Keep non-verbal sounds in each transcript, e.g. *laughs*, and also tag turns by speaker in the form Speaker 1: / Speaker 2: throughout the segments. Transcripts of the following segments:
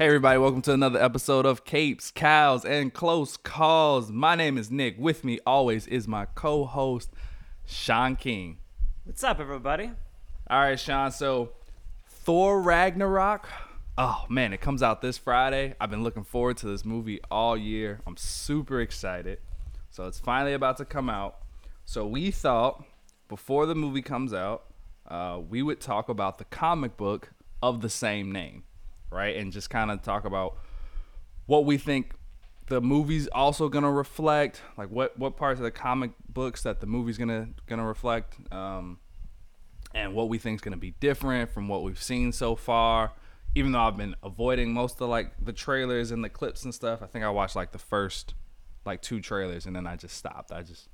Speaker 1: Hey everybody, welcome to another episode of Capes, Cows, and Close Calls. My name is Nick. With me always is my co-host, Sean King.
Speaker 2: What's up, everybody?
Speaker 1: All right, Sean. So, Thor Ragnarok. Oh man, it comes out this Friday. I've been looking forward to this movie all year. I'm super excited. So it's finally about to come out. So we thought before the movie comes out, uh, we would talk about the comic book of the same name, right? And just kind of talk about what we think the movie's also gonna reflect, like what what parts of the comic books that the movie's gonna gonna reflect. Um, and what we think is going to be different from what we've seen so far. Even though I've been avoiding most of like the trailers and the clips and stuff, I think I watched like the first like two trailers and then I just stopped. I just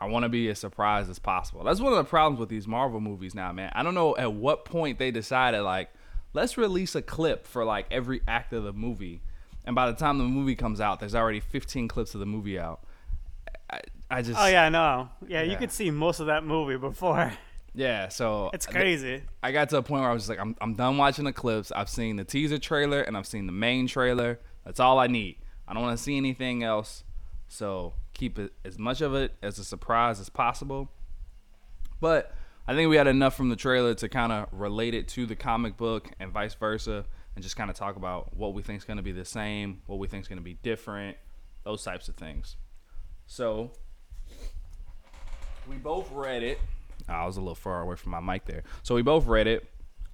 Speaker 1: I want to be as surprised as possible. That's one of the problems with these Marvel movies now, man. I don't know at what point they decided like let's release a clip for like every act of the movie, and by the time the movie comes out, there's already 15 clips of the movie out. I, I just
Speaker 2: Oh yeah, no, yeah, you could see most of that movie before. *laughs*
Speaker 1: yeah. So
Speaker 2: It's crazy.
Speaker 1: I got to a point where I was just like, I'm, I'm done watching the clips. I've seen the teaser trailer and I've seen the main trailer. That's all I need. I don't want to see anything else. So keep it as much of it as a surprise as possible. But I think we had enough from the trailer to kind of relate it to the comic book and vice versa, and just kind of talk about what we think is going to be the same, what we think is going to be different, those types of things. So we both read it. I was a little far away from my mic there. So we both read it.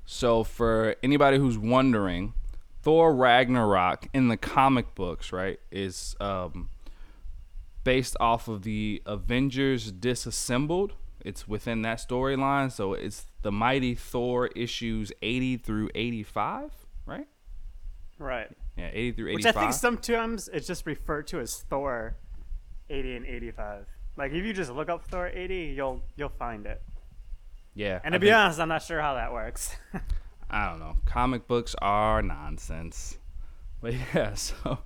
Speaker 1: So for anybody who's wondering, Thor Ragnarok in the comic books, right, is um, based off of the Avengers Disassembled. It's within that storyline, so it's the Mighty Thor issues 80 through 85, right?
Speaker 2: Right.
Speaker 1: Yeah, 80 through 85.
Speaker 2: Which I think sometimes it's just referred to as Thor 80 and 85. Like if you just look up Thor 80, you'll you'll find it.
Speaker 1: yeah.
Speaker 2: And
Speaker 1: I
Speaker 2: to be
Speaker 1: think-
Speaker 2: honest, I'm not sure how that works. *laughs*
Speaker 1: I don't know. Comic books are nonsense. *laughs* But yeah, *laughs* so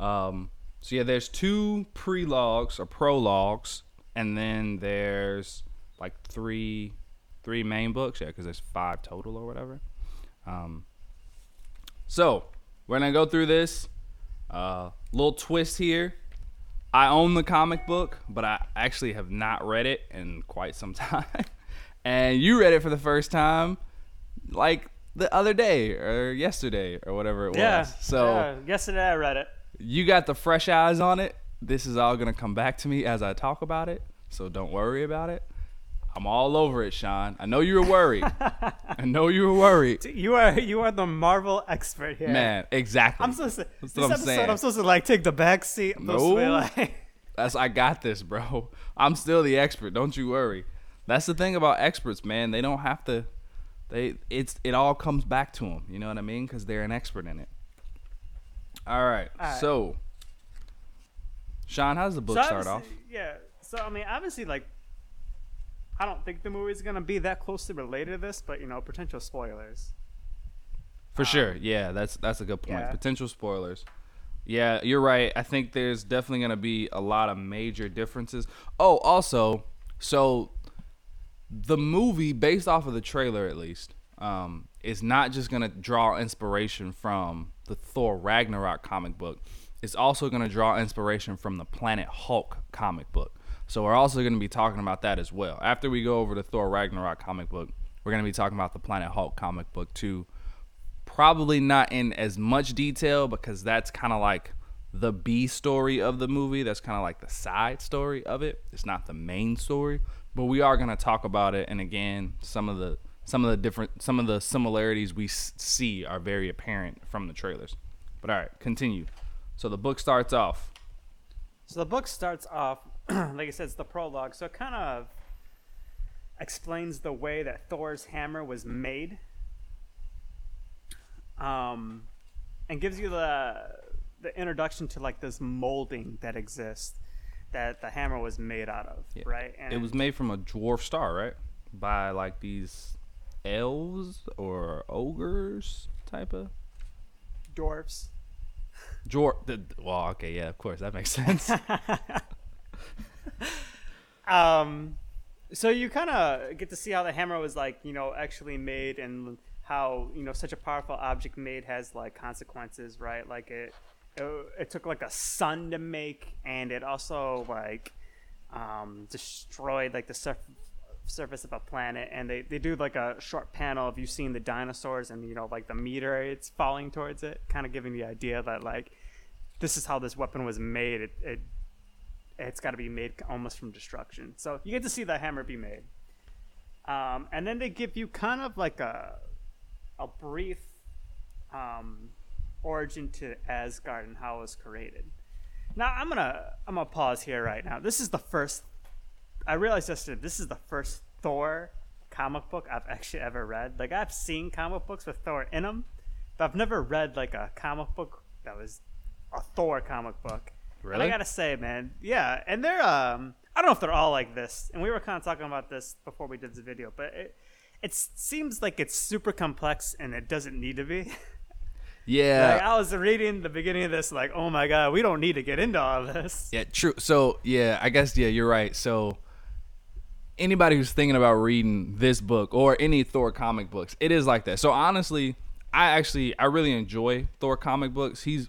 Speaker 1: um so yeah, there's two prelogues or prologues and then there's like three three main books, yeah, cuz there's 5 total or whatever. Um so, we're to go through this uh little twist here. I own the comic book, but I actually have not read it in quite some *laughs* time. and you read it for the first time like the other day or yesterday or whatever it
Speaker 2: yeah.
Speaker 1: was. So
Speaker 2: yeah, yesterday I read it.
Speaker 1: you got the fresh eyes on it. This is all gonna come back to me as I talk about it. So don't worry about it. I'm all over it, Sean. I know you were worried. I know you were worried. *laughs*
Speaker 2: You are you are the Marvel expert here.
Speaker 1: Man, exactly.
Speaker 2: I'm supposed to
Speaker 1: That's
Speaker 2: this
Speaker 1: I'm
Speaker 2: episode
Speaker 1: saying.
Speaker 2: I'm supposed to like take the back seat. I'm supposed to be
Speaker 1: No.
Speaker 2: like *laughs*
Speaker 1: That's I got this, bro. I'm still the expert. Don't you worry. That's the thing about experts, man. They don't have to. They it's it all comes back to them. You know what I mean? Because they're an expert in it. All right.
Speaker 2: All right.
Speaker 1: So, Sean, how does the book
Speaker 2: So
Speaker 1: start off?
Speaker 2: Yeah. So I mean, obviously, like, I don't think the movie's gonna be that closely related to this, but you know, potential spoilers.
Speaker 1: For sure. Yeah, that's that's a good point.
Speaker 2: Um, yeah.
Speaker 1: Potential spoilers. Yeah, you're right. I think there's definitely going to be a lot of major differences. Oh, also, so the movie based off of the trailer at least um, is not just going to draw inspiration from the Thor Ragnarok comic book. It's also going to draw inspiration from the Planet Hulk comic book. So we're also going to be talking about that as well. After we go over the Thor Ragnarok comic book, we're going to be talking about the Planet Hulk comic book too probably not in as much detail because that's kind of like the B story of the movie. That's kind of like the side story of it. It's not the main story, but we are going to talk about it and again, some of the some of the different some of the similarities we see are very apparent from the trailers. But all right, continue. So the book starts off.
Speaker 2: So the book starts off, *clears throat* like I said, it's the prologue. So it kind of explains the way that Thor's hammer was made, um, and gives you the the introduction to like this molding that exists. that the hammer was made out of,
Speaker 1: Yeah.
Speaker 2: right?
Speaker 1: it was made from a dwarf star, right? By like these elves or ogres type of
Speaker 2: dwarfs.
Speaker 1: dwarf. The, well, okay, yeah, of course that makes *laughs* sense. *laughs* *laughs*
Speaker 2: Um, so you kind of get to see how the hammer was like, you know, actually made, and how you know such a powerful object made has like consequences, right? Like it, it, it took like a sun to make, and it also like um, destroyed like the surf- surface of a planet. And they, they do like a short panel of you seeing the dinosaurs and you know like the meteorites falling towards it, kind of giving the idea that like this is how this weapon was made. It, it it's got to be made almost from destruction. So you get to see the hammer be made. Um, and then they give you kind of like a a brief um, origin to Asgard and how it was created. Now I'm gonna I'm gonna pause here right now. This is the first. I realized yesterday this is the first Thor comic book I've actually ever read. Like I've seen comic books with Thor in them, but I've never read like a comic book that was a Thor comic book. And I gotta say, man, yeah, and they're um, I don't know if they're all like this, and we were kind of talking about this before we did the video, but it it seems like it's super complex and it doesn't need to be. *laughs*
Speaker 1: yeah,
Speaker 2: like I was reading the beginning of this, like, oh my god, we don't need to get into all this.
Speaker 1: Yeah, true. So yeah, I guess yeah, you're right. So anybody who's thinking about reading this book or any Thor comic books, it is like that. So honestly, I actually I really enjoy Thor comic books. He's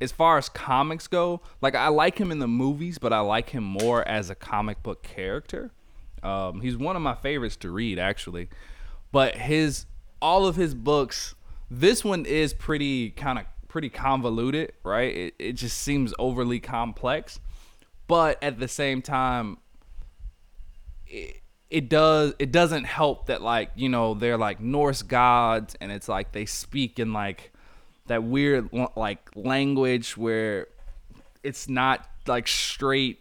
Speaker 1: as far as comics go, like I like him in the movies, but I like him more as a comic book character. Um, he's one of my favorites to read actually. But his all of his books, this one is pretty kind of pretty convoluted, right? It, it just seems overly complex. But at the same time, it, it does it doesn't help that like you know they're like Norse gods and it's like they speak in like that weird like language where it's not like straight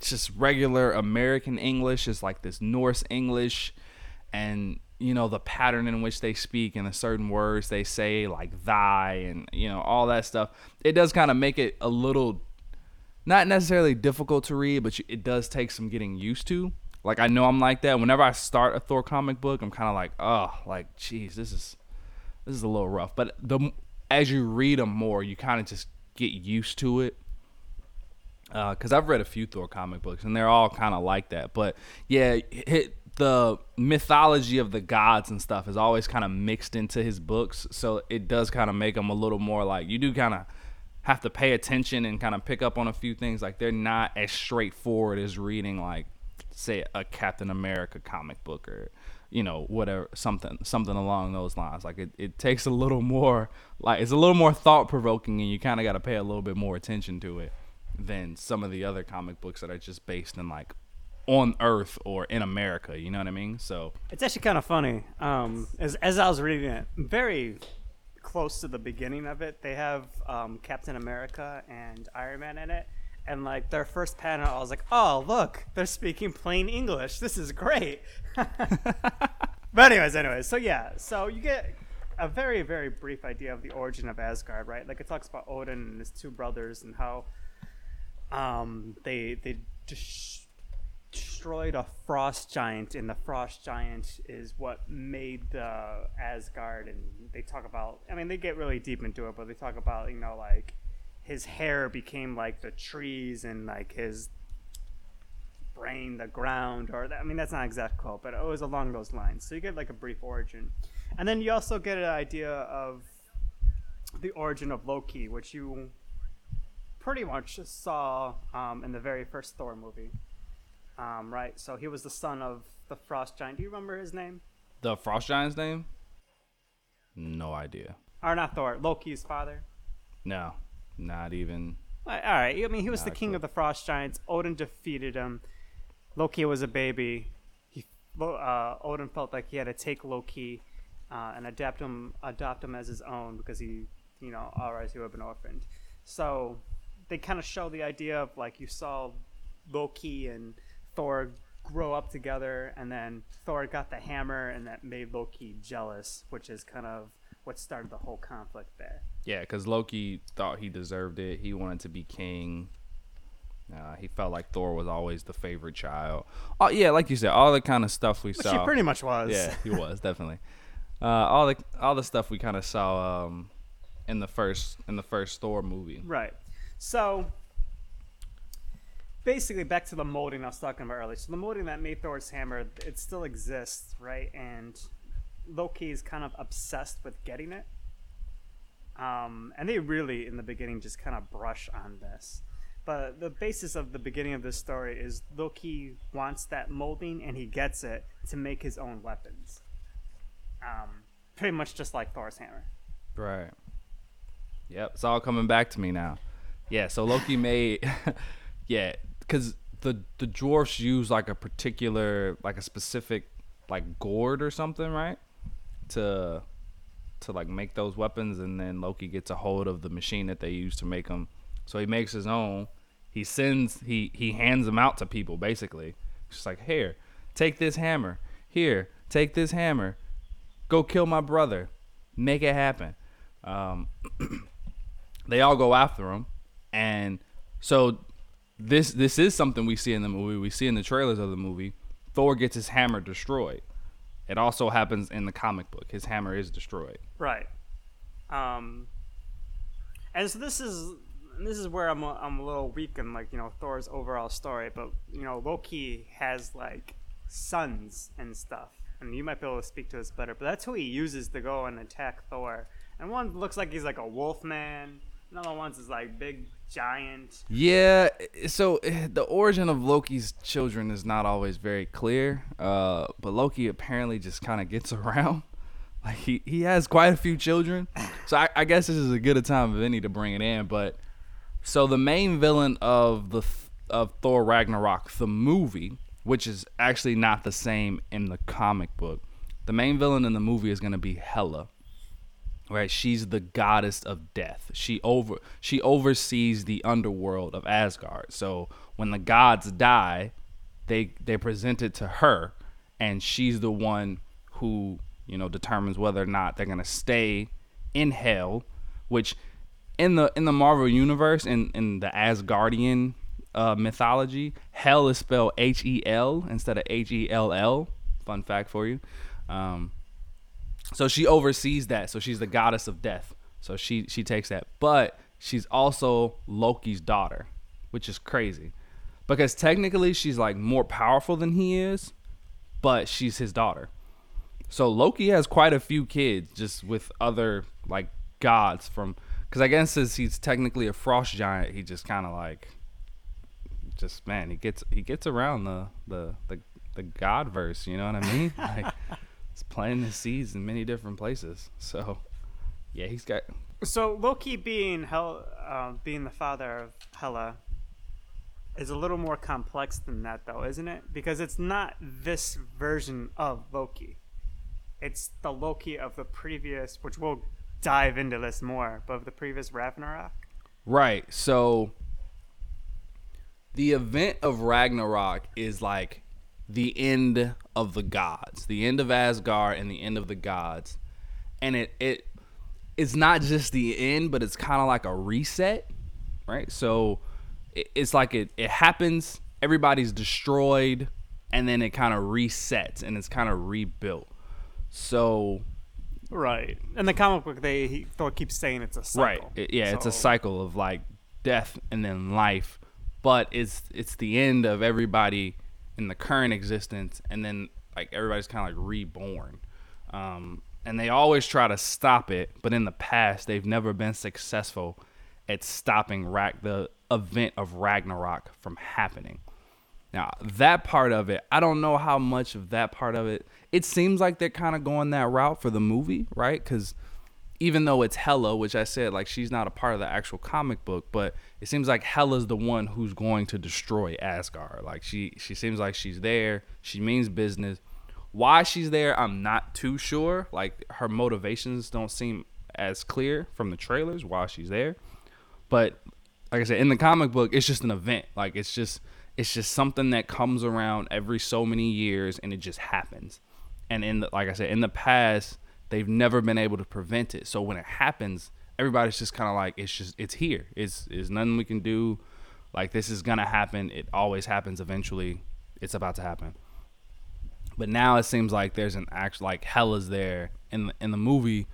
Speaker 1: just regular American English It's like this Norse English and you know the pattern in which they speak and the certain words they say like thy and you know all that stuff it does kind of make it a little not necessarily difficult to read, but it does take some getting used to. Like I know I'm like that. Whenever I start a Thor comic book, I'm kind of like, oh, like, jeez this is this is a little rough. But the as you read them more, you kind of just get used to it. Uh, because I've read a few Thor comic books, and they're all kind of like that. But yeah, hit the mythology of the gods and stuff is always kind of mixed into his books, so it does kind of make them a little more like you do kind of have to pay attention and kind of pick up on a few things. Like they're not as straightforward as reading like say a Captain America comic book or you know whatever something something along those lines. Like it, it takes a little more like it's a little more thought provoking and you kind of got to pay a little bit more attention to it than some of the other comic books that are just based in like on Earth or in America. You know what I mean? So
Speaker 2: It's actually kind of funny. Um, as as I was reading it, very close to the beginning of it, they have um, Captain America and Iron Man in it. And like their first panel, I was like, "Oh, look, they're speaking plain English. This is great." But anyways, anyways, so yeah, so you get a very, very brief idea of the origin of Asgard, right? Like it talks about Odin and his two brothers and how um, they they just destroyed a frost giant, and the frost giant is what made the Asgard. And they talk about, I mean, they get really deep into it, but they talk about, you know, like his hair became like the trees, and like his brain the ground, or I mean, that's not exact quote, but it was along those lines. So you get like a brief origin, and then you also get an idea of the origin of Loki, which you pretty much saw um, in the very first Thor movie. Um, right, so he was the son of the Frost Giant. Do you remember his name?
Speaker 1: the Frost Giant's name? No idea.
Speaker 2: Or not Thor, Loki's father.
Speaker 1: No, not even.
Speaker 2: All right, I mean he was the king
Speaker 1: cool.
Speaker 2: of the Frost Giants. Odin defeated him. Loki was a baby. He, uh, Odin felt like he had to take Loki uh, and adapt him, adopt him as his own because he, you know, otherwise he would have been orphaned. So they kind of show the idea of like you saw Loki and Thor grow up together, and then Thor got the hammer, and that made Loki jealous, which is kind of what started the whole conflict there.
Speaker 1: Yeah, because Loki thought he deserved it. He wanted to be king. Uh, he felt like Thor was always the favorite child. Oh yeah, like you said, all the kind of stuff we
Speaker 2: Which
Speaker 1: saw.
Speaker 2: he pretty much was.
Speaker 1: Yeah, he *laughs* was definitely. Uh, all the all the stuff we kind of saw um, in the first in the first Thor movie.
Speaker 2: Right. So basically back to the molding I was talking about earlier. So the molding that made Thor's hammer, it still exists, right? And Loki is kind of obsessed with getting it. Um, and they really, in the beginning, just kind of brush on this. But the basis of the beginning of this story is Loki wants that molding and he gets it to make his own weapons. Um, pretty much just like Thor's hammer.
Speaker 1: Right. Yep, it's all coming back to me now. Yeah, so Loki *laughs* made, *laughs* yeah, because the the dwarfs use like a particular, like a specific, like gourd or something, right? To to like make those weapons, and then Loki gets a hold of the machine that they use to make them. So he makes his own. He sends he he hands them out to people basically. Just like here, take this hammer. Here, take this hammer. Go kill my brother. Make it happen. Um, *clears throat* they all go after him, and so this this is something we see in the movie. We see in the trailers of the movie. Thor gets his hammer destroyed. It also happens in the comic book. His hammer is destroyed.
Speaker 2: Right. Um, and so this is this is where I'm a, I'm a little weak in like you know Thor's overall story, but you know Loki has like sons and stuff, and you might be able to speak to this better. But that's who he uses to go and attack Thor. And one looks like he's like a wolf man. Another one's is like big giant.
Speaker 1: Yeah, so eh, the origin of Loki's children is not always very clear. Uh, but Loki apparently just kind of gets *laughs* around. Like he, he has quite a few children. So I, I guess this is a good a time of any to bring it in. But so the main villain of the th- of Thor Ragnarok, the movie, which is actually not the same in the comic book, the main villain in the movie is going to be Hela right? She's the goddess of death. She over she oversees the underworld of asgard. So when the gods die they they present it to her and she's the one who you know determines whether or not they're going to stay in hell which in the in the marvel universe in in the asgardian uh, mythology hell is spelled h-e-l instead of h-e-l-l fun fact for you um, so she oversees that. So she's the goddess of death. So she she takes that. But she's also Loki's daughter, which is crazy. Because technically she's like more powerful than he is, but she's his daughter. So Loki has quite a few kids just with other like gods from cuz I guess since he's technically a frost giant, he just kind of like just man, he gets he gets around the the the the god verse, you know what I mean? *laughs* Like He's planting the seeds in many different places. So, yeah, he's got.
Speaker 2: So Loki being Hel, uh, being the father of Hela, is a little more complex than that, though, isn't it? Because it's not this version of Loki. It's the Loki of the previous, which we'll dive into this more, of the previous Ragnarok.
Speaker 1: Right. So, the event of Ragnarok is like the end of the gods, the end of Asgard and the end of the gods. And it it it's not just the end, but it's kind of like a reset, right? So it, it's like it it happens, everybody's destroyed, and then it kind of resets and it's kind of rebuilt. So
Speaker 2: Right. In the comic book, they he, Thor keeps saying it's a cycle.
Speaker 1: Right. Yeah, it's a cycle of like death and then life, but it's it's the end of everybody in the current existence, and then like everybody's kind of like reborn. Um, and they always try to stop it, but in the past they've never been successful at stopping Rag- the event of Ragnarok from happening. Now, that part of it, I don't know how much of that part of it. It seems like they're kind of going that route for the movie, right? Because even though it's Hela, which I said, like, she's not a part of the actual comic book, but it seems like Hela's the one who's going to destroy Asgard. Like, she, she seems like she's there. She means business. Why she's there, I'm not too sure. Like, her motivations don't seem as clear from the trailers why she's there but like I said, in the comic book, it's just an event. Like it's just it's just something that comes around every so many years, and it just happens. And in the, like I said, in the past, they've never been able to prevent it. So when it happens, everybody's just kind of like it's just it's here. It's it's nothing we can do. Like this is gonna happen. It always happens eventually. It's about to happen. But now it seems like there's an act like Hela's there in the, in the movie.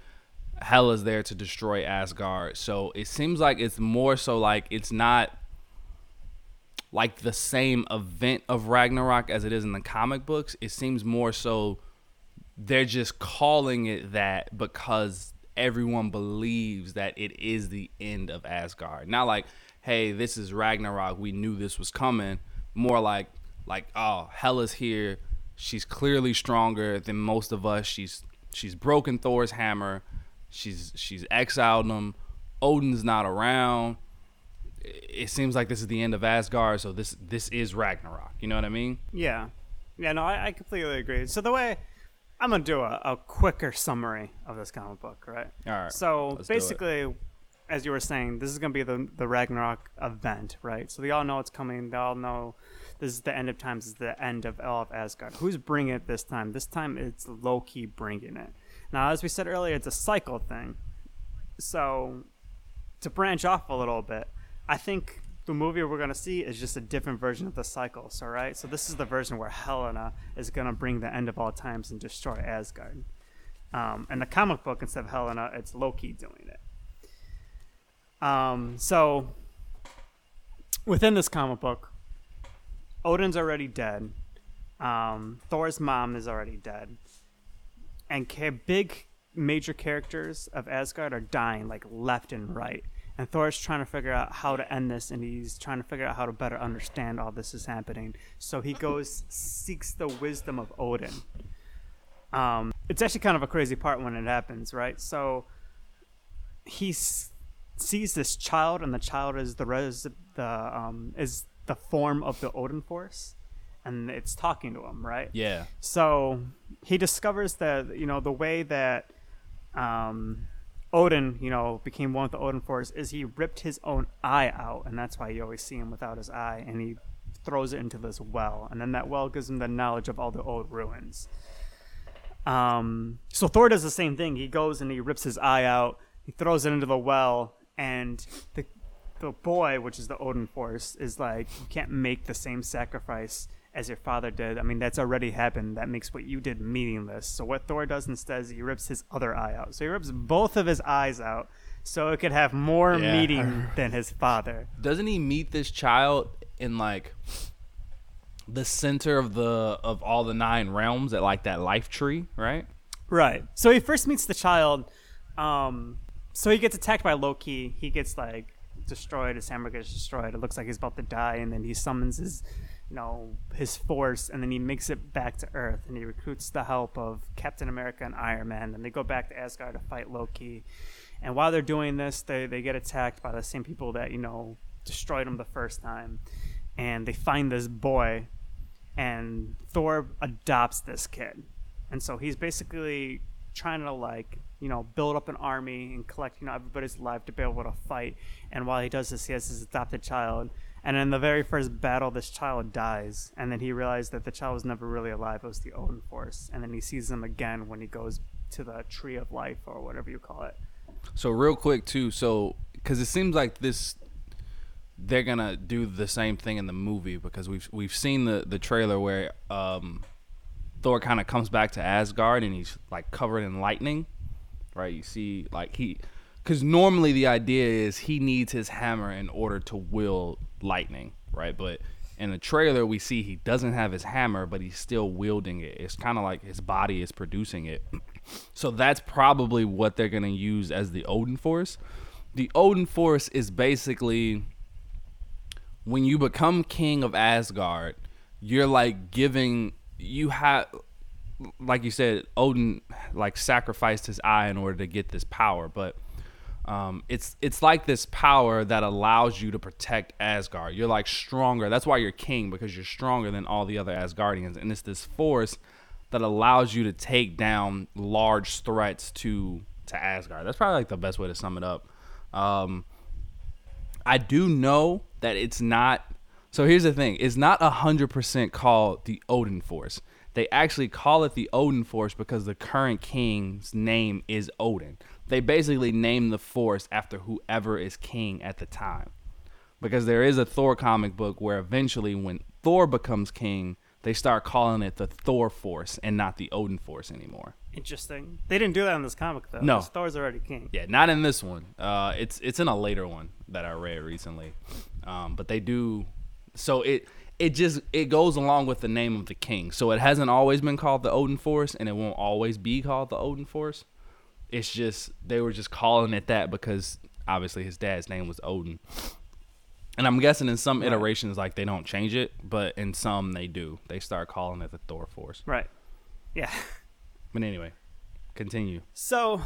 Speaker 1: Hela's there to destroy Asgard. So it seems like it's more so like it's not like the same event of Ragnarok as it is in the comic books. It seems more so they're just calling it that because everyone believes that it is the end of Asgard. Not like, hey, this is Ragnarok. We knew this was coming. More like, like, oh, Hela's here. She's clearly stronger than most of us. She's she's broken Thor's hammer. She's she's exiled him. Odin's not around. It seems like this is the end of Asgard, so this this is Ragnarok. You know what I mean?
Speaker 2: Yeah, yeah. No, I, I completely agree. So the way I'm gonna do a, a quicker summary of this comic book, right?
Speaker 1: All right.
Speaker 2: So
Speaker 1: let's do it.
Speaker 2: basically, as you were saying, this is gonna be the the Ragnarok event, right? So they all know it's coming. They all know this is the end of times. This is the end of all of Asgard. Who's bringing it this time? This time it's Loki bringing it. Now, as we said earlier, it's a cycle thing. So to branch off a little bit, I think the movie we're gonna see is just a different version of the cycle. So right, so this is the version where Helena is gonna bring the end of all times and destroy Asgard. Um, and the comic book instead of Helena, it's Loki doing it. Um, so within this comic book, Odin's already dead. Um, Thor's mom is already dead, and ca- big major characters of Asgard are dying like left and right. And Thor's trying to figure out how to end this, and he's trying to figure out how to better understand all this is happening. So he goes seeks the wisdom of Odin. Um, it's actually kind of a crazy part when it happens, right? So he s- sees this child, and the child is the res- the um, is the form of the Odin force, and it's talking to him, right?
Speaker 1: Yeah.
Speaker 2: So he discovers that you know the way that um, Odin, you know, became one with the Odin Force is he ripped his own eye out, and that's why you always see him without his eye, and he throws it into this well, and then that well gives him the knowledge of all the old ruins. Um, so Thor does the same thing. He goes and he rips his eye out, he throws it into the well, and the the boy, which is the Odin Force, is like you can't make the same sacrifice as your father did. I mean, that's already happened. That makes what you did meaningless. So what Thor does instead is he rips his other eye out. So he rips both of his eyes out, so it could have more
Speaker 1: Yeah.
Speaker 2: meaning *laughs* than his father.
Speaker 1: Doesn't he meet this child in like the center of the of all the nine realms at like that life tree, right?
Speaker 2: Right. So he first meets the child. Um, so he gets attacked by Loki. He gets like destroyed. His hammer gets destroyed. It looks like he's about to die, and then he summons his, you know, his force, and then he makes it back to Earth, and he recruits the help of Captain America and Iron Man, and they go back to Asgard to fight Loki. And while they're doing this, they they get attacked by the same people that you know destroyed them the first time, and they find this boy, and Thor adopts this kid. And so he's basically trying to like you know build up an army and collect you know everybody's life to be able to fight. And while he does this he has his adopted child and in the very first battle this child dies and then he realized that the child was never really alive. It was the odin force. And then he sees him again when he goes to the tree of life or whatever you call it.
Speaker 1: So real quick too, so because it seems like this, they're gonna do the same thing in the movie because we've we've seen the the trailer where um, Thor kind of comes back to Asgard and he's like covered in lightning, right? You see, like he, because normally the idea is he needs his hammer in order to wield lightning, right? But in the trailer we see he doesn't have his hammer, but he's still wielding it. It's kind of like his body is producing it. *clears throat* So that's probably what they're gonna use as the Odin Force. The Odin Force is basically when you become king of Asgard, you're like giving you have like you said, Odin like sacrificed his eye in order to get this power, but um, it's it's like this power that allows you to protect Asgard. You're like stronger. That's why you're king because you're stronger than all the other Asgardians, and it's this force that allows you to take down large threats to to Asgard. That's probably like the best way to sum it up. Um, I do know that it's not. So here's the thing: it's not hundred percent called the Odin Force. They actually call it the Odin Force because the current king's name is Odin. They basically name the force after whoever is king at the time. because there is a Thor comic book where eventually when Thor becomes king, they start calling it the Thor Force and not the Odin Force anymore.
Speaker 2: Interesting. They didn't do that in this comic though.
Speaker 1: No.
Speaker 2: Thor's already king.
Speaker 1: Yeah, not in this one. Uh, it's it's in a later one that I read recently, um, but they do. So it it just it goes along with the name of the king. So it hasn't always been called the Odin Force, and it won't always be called the Odin Force. It's just they were just calling it that because obviously his dad's name was Odin. And I'm guessing in some iterations like they don't change it, but in some they do. They start calling it the Thor Force.
Speaker 2: Right. Yeah.
Speaker 1: But anyway, continue.
Speaker 2: So,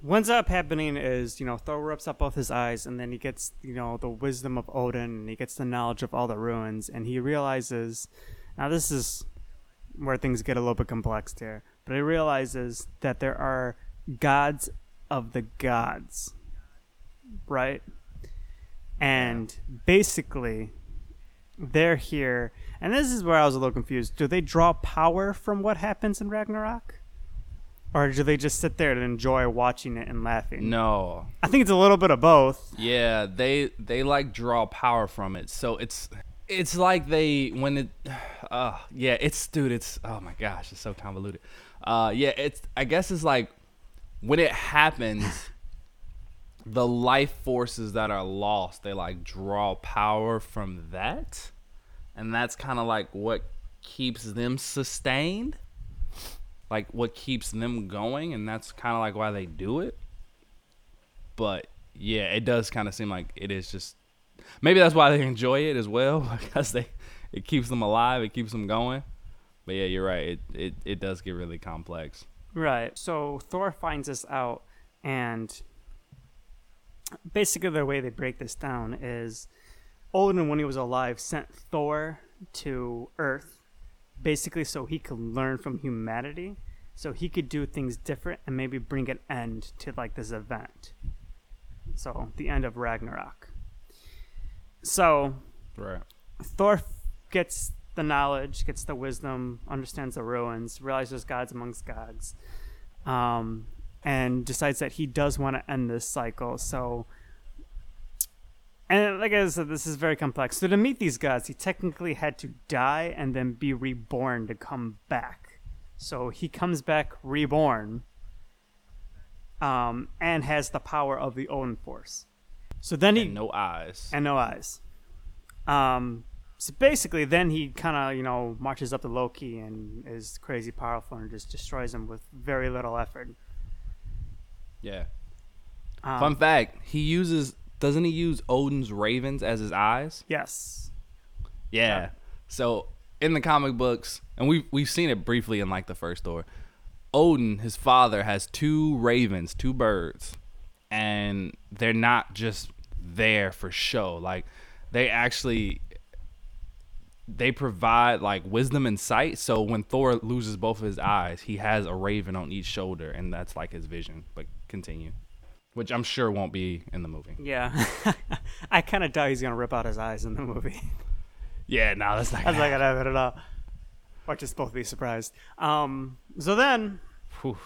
Speaker 2: what ends up happening is, you know, Thor rips up both his eyes, and then he gets, you know, the wisdom of Odin, and he gets the knowledge of all the ruins, and he realizes. Now, this is where things get a little bit complex here, but he realizes that there are gods of the gods, right? And basically, they're here, and this is where I was a little confused. Do they draw power from what happens in Ragnarok? Or do they just sit there and enjoy watching it and laughing?
Speaker 1: No,
Speaker 2: I think it's a little bit of both.
Speaker 1: Yeah, they they like draw power from it. So it's it's like they when it *sighs* uh yeah, it's dude, it's oh my gosh, it's so convoluted. Uh yeah, it's I guess it's like when it happens the life forces that are lost, they like draw power from that. And that's kind of like what keeps them sustained. Like what keeps them going and that's kind of like why they do it but yeah, it does kind of seem like it is just maybe that's why they enjoy it as well *laughs* because they it keeps them alive, it keeps them going. But yeah, you're right. It it, it does get really complex.
Speaker 2: Right. So Thor finds this out, and basically the way they break this down is Odin, when he was alive, sent Thor to Earth, basically so he could learn from humanity, so he could do things different and maybe bring an end to like this event. So the end of Ragnarok. So
Speaker 1: Right.
Speaker 2: Thor gets the knowledge, gets the wisdom, understands the ruins, realizes gods amongst gods, um, and decides that he does want to end this cycle. So, and like I said, this is very complex. So to meet these gods, he technically had to die and then be reborn to come back. So he comes back reborn, um, and has the power of the Odin Force. So then he
Speaker 1: And no eyes.
Speaker 2: and no eyes. Um, so basically, then he kind of you know marches up to Loki and is crazy powerful and just destroys him with very little effort.
Speaker 1: yeah.
Speaker 2: Um,
Speaker 1: Fun fact, he uses doesn't he use Odin's ravens as his eyes?
Speaker 2: Yes.
Speaker 1: Yeah.
Speaker 2: Yeah.
Speaker 1: So in the comic books, and we've we've seen it briefly in like the first Thor, Odin, his father, has two ravens, two birds, and they're not just there for show. Like they actually they provide like wisdom and sight. So when Thor loses both of his eyes, he has a raven on each shoulder, and that's like his vision. But continue, which I'm sure won't be in the movie.
Speaker 2: Yeah. *laughs* I kind of doubt he's gonna rip out his eyes in the movie. *laughs*
Speaker 1: Yeah, no, that's not.
Speaker 2: That's
Speaker 1: Gonna
Speaker 2: not gonna happen at all. Or just both be surprised. Um. So then,
Speaker 1: Whew.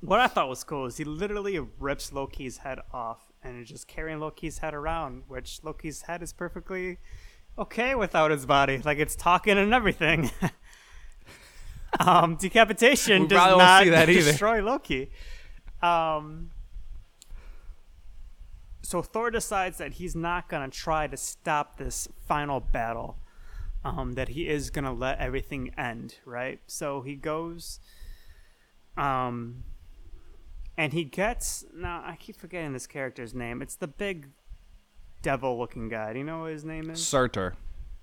Speaker 2: what I thought was cool is he literally rips Loki's head off and is just carrying Loki's head around, which Loki's head is perfectly okay without his body. Like it's talking and everything. *laughs* um, decapitation does
Speaker 1: that *laughs*
Speaker 2: destroy Loki. Um, so Thor decides that he's not gonna try to stop this final battle. Um, that he is gonna let everything end, right? So he goes, um, and he gets now I keep forgetting this character's name. It's the big devil-looking guy. Do you know what his name is?
Speaker 1: Surtur.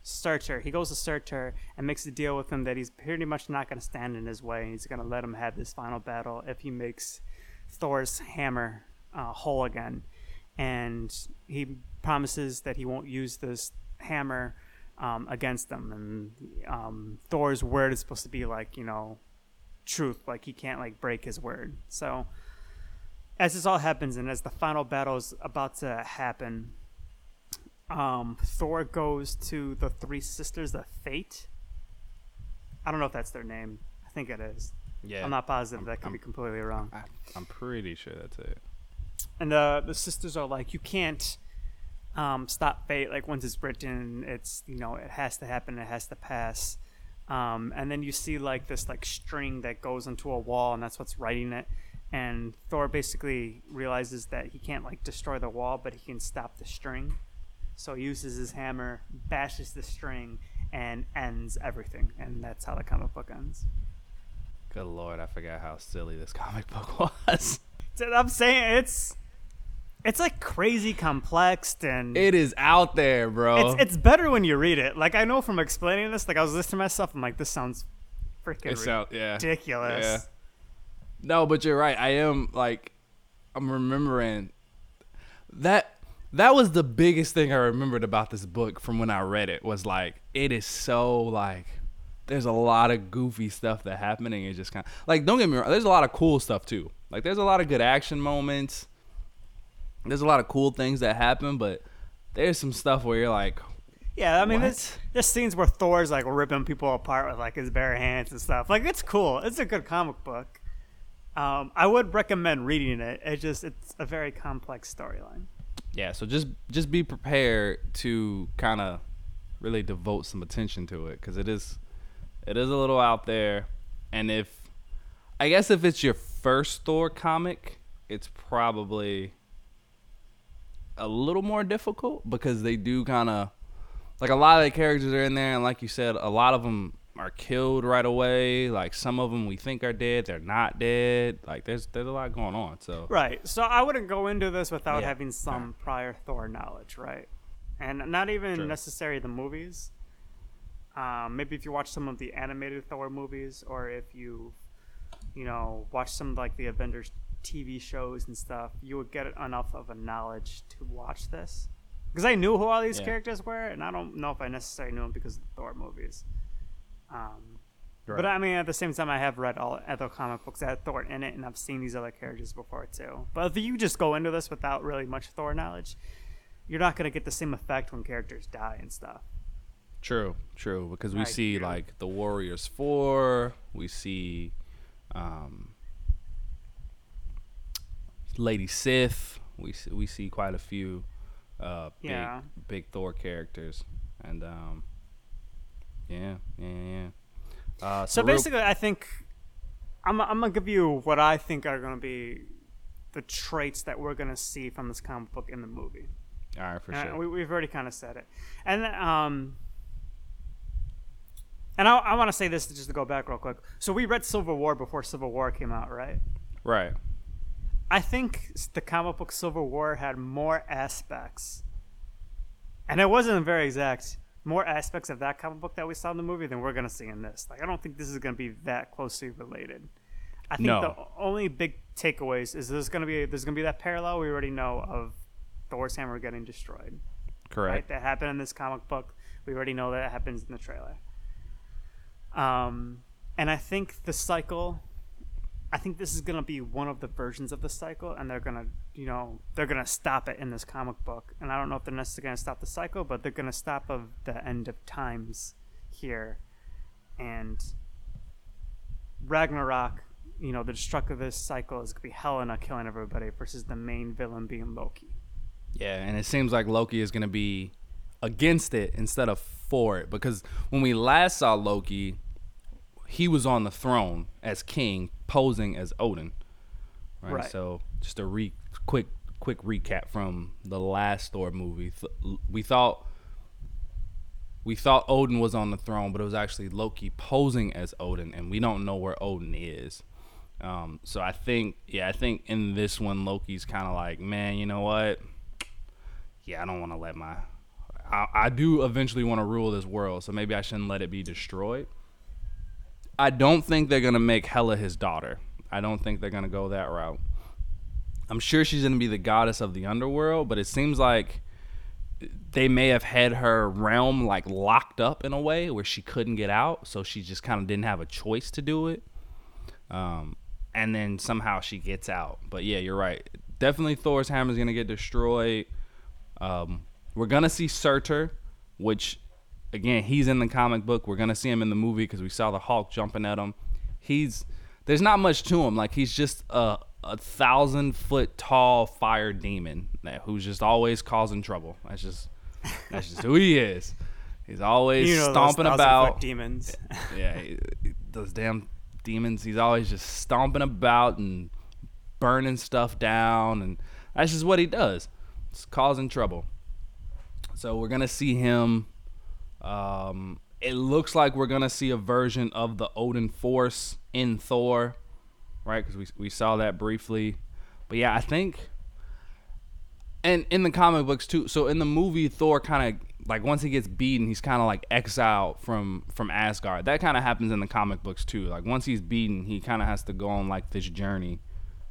Speaker 2: Surtur. He goes to Surtur and makes a deal with him that he's pretty much not going to stand in his way. And he's going to let him have this final battle if he makes Thor's hammer uh, whole again. And he promises that he won't use this hammer um, against them. And um, Thor's word is supposed to be like, you know, truth. Like he can't like break his word. So as this all happens and as the final battle is about to happen, um, Thor goes to the three sisters of fate. I don't know if that's their name. I think it is.
Speaker 1: Yeah.
Speaker 2: I'm not positive. That could
Speaker 1: I'm-
Speaker 2: be completely wrong.
Speaker 1: I, I'm pretty sure that's it.
Speaker 2: And uh, the sisters are like, you can't um, stop fate. Like once it's written, it's you know it has to happen. It has to pass. Um, and then you see like this like string that goes into a wall, and that's what's writing it. And Thor basically realizes that he can't like destroy the wall, but he can stop the string. So he uses his hammer, bashes the string, and ends everything. And that's how the comic book ends.
Speaker 1: Good lord, I forgot how silly this comic book *laughs* was.
Speaker 2: I'm saying it's it's like crazy complex and
Speaker 1: It is out there, bro.
Speaker 2: it's it's better when you read it. Like I know from explaining this, like I was listening to myself, I'm like, this sounds freaking
Speaker 1: It sound- yeah.
Speaker 2: ridiculous.
Speaker 1: Yeah. No, but you're right. I am like I'm remembering that that was the biggest thing I remembered about this book from when I read it was like it is so like there's a lot of goofy stuff that happening and just kind of like don't get me wrong there's a lot of cool stuff too like there's a lot of good action moments there's a lot of cool things that happen but there's some stuff where you're like
Speaker 2: Yeah, I mean,
Speaker 1: What?
Speaker 2: there's, there's scenes where Thor's like ripping people apart with like his bare hands and stuff. Like it's cool. It's a good comic book. Um, I would recommend reading it. It just it's a very complex storyline.
Speaker 1: Yeah so just just be prepared to kind of really devote some attention to it because it is it is a little out there. And if i guess if it's your first thor comic it's probably a little more difficult because they do kind of like a lot of the characters are in there and like you said a lot of them are killed right away like some of them we think are dead they're not dead like there's there's a lot going on so
Speaker 2: Right. So I wouldn't go into this without
Speaker 1: Yeah.
Speaker 2: having some prior Thor knowledge, right? And not even
Speaker 1: True.
Speaker 2: necessarily the movies. Um, maybe if you watch some of the animated Thor movies, or if you, you know, watch some like the Avengers TV shows and stuff, you would get enough of a knowledge to watch this. Because I knew who all these
Speaker 1: Yeah.
Speaker 2: characters were, and I don't know if I necessarily knew them because of the Thor movies. Um,
Speaker 1: Right.
Speaker 2: But I mean, at the same time, I have read all other comic books that had Thor in it, and I've seen these other characters before too. But if you just go into this without really much Thor knowledge, you're not gonna get the same effect when characters die and stuff.
Speaker 1: True, true. Because we
Speaker 2: I
Speaker 1: see like the Warriors Four, we see um, Lady Sif. We see, we see quite a few uh, big
Speaker 2: Yeah.
Speaker 1: big Thor characters, and um, yeah, yeah, yeah. Uh,
Speaker 2: So
Speaker 1: real-
Speaker 2: basically, I think I'm I'm gonna give you what I think are gonna be the traits that we're gonna see from this comic book in the movie.
Speaker 1: all right, for
Speaker 2: Uh,
Speaker 1: sure.
Speaker 2: we, we've already kind of said it, and um, and I, I want to say this just to go back real quick. So we read Civil War before Civil War came out, right?
Speaker 1: right.
Speaker 2: I think the comic book Civil War had more aspects, and it wasn't very exact. More aspects of that comic book that we saw in the movie than we're gonna see in this. Like, I don't think this is gonna be that closely related. I think
Speaker 1: No.
Speaker 2: the only big takeaways is there's gonna be there's gonna be that parallel we already know of Thor's hammer getting destroyed. Right,
Speaker 1: Correct.
Speaker 2: that happened in this comic book. We already know that it happens in the trailer. Um, and I think the cycle. I think this is gonna be one of the versions of the cycle, and they're gonna, you know, they're gonna stop it in this comic book. And I don't know if they're necessarily gonna stop the cycle, but they're gonna stop of the end of times here, and Ragnarok. You know, the destruct of this cycle is gonna be Helena killing everybody versus the main villain being Loki.
Speaker 1: Yeah, and it seems like Loki is to be against it instead of for it because when we last saw Loki, he was on the throne as king, posing as Odin. Right.
Speaker 2: Right.
Speaker 1: So just a re- quick quick recap from the last Thor movie. Th- we thought we thought Odin was on the throne, but it was actually Loki posing as Odin, and we don't know where Odin is. Um, so I think, yeah, I think in this one, Loki's kind of like, man, you know what? Yeah, I don't want to let my. I, I do eventually want to rule this world, so maybe I shouldn't let it be destroyed. I don't think they're gonna make Hela his daughter. I don't think they're gonna go that route. I'm sure she's gonna be the goddess of the underworld, but it seems like they may have had her realm like locked up in a way where she couldn't get out, so she just kind of didn't have a choice to do it. Um, and then somehow she gets out. But yeah, you're right. Definitely Thor's hammer is gonna get destroyed. Um, we're gonna see Surtur, which again he's in the comic book. We're gonna see him in the movie because we saw the Hulk jumping at him. He's there's not much to him. Like he's just a a thousand foot tall fire demon that, who's just always causing trouble. That's just that's just who he is. He's always
Speaker 2: You know
Speaker 1: stomping about.
Speaker 2: demons. *laughs*
Speaker 1: yeah, he- those damn demons. He's always just stomping about and burning stuff down, and that's just what he does. It's causing trouble. So we're gonna see him. Um, it looks like we're gonna see a version of the Odin Force in Thor, right? Because we we saw that briefly, but yeah, I think. And in the comic books too. So in the movie, Thor kind of like once he gets beaten, he's kind of like exiled from from Asgard. That kind of happens in the comic books too. Like once he's beaten, he kind of has to go on like this journey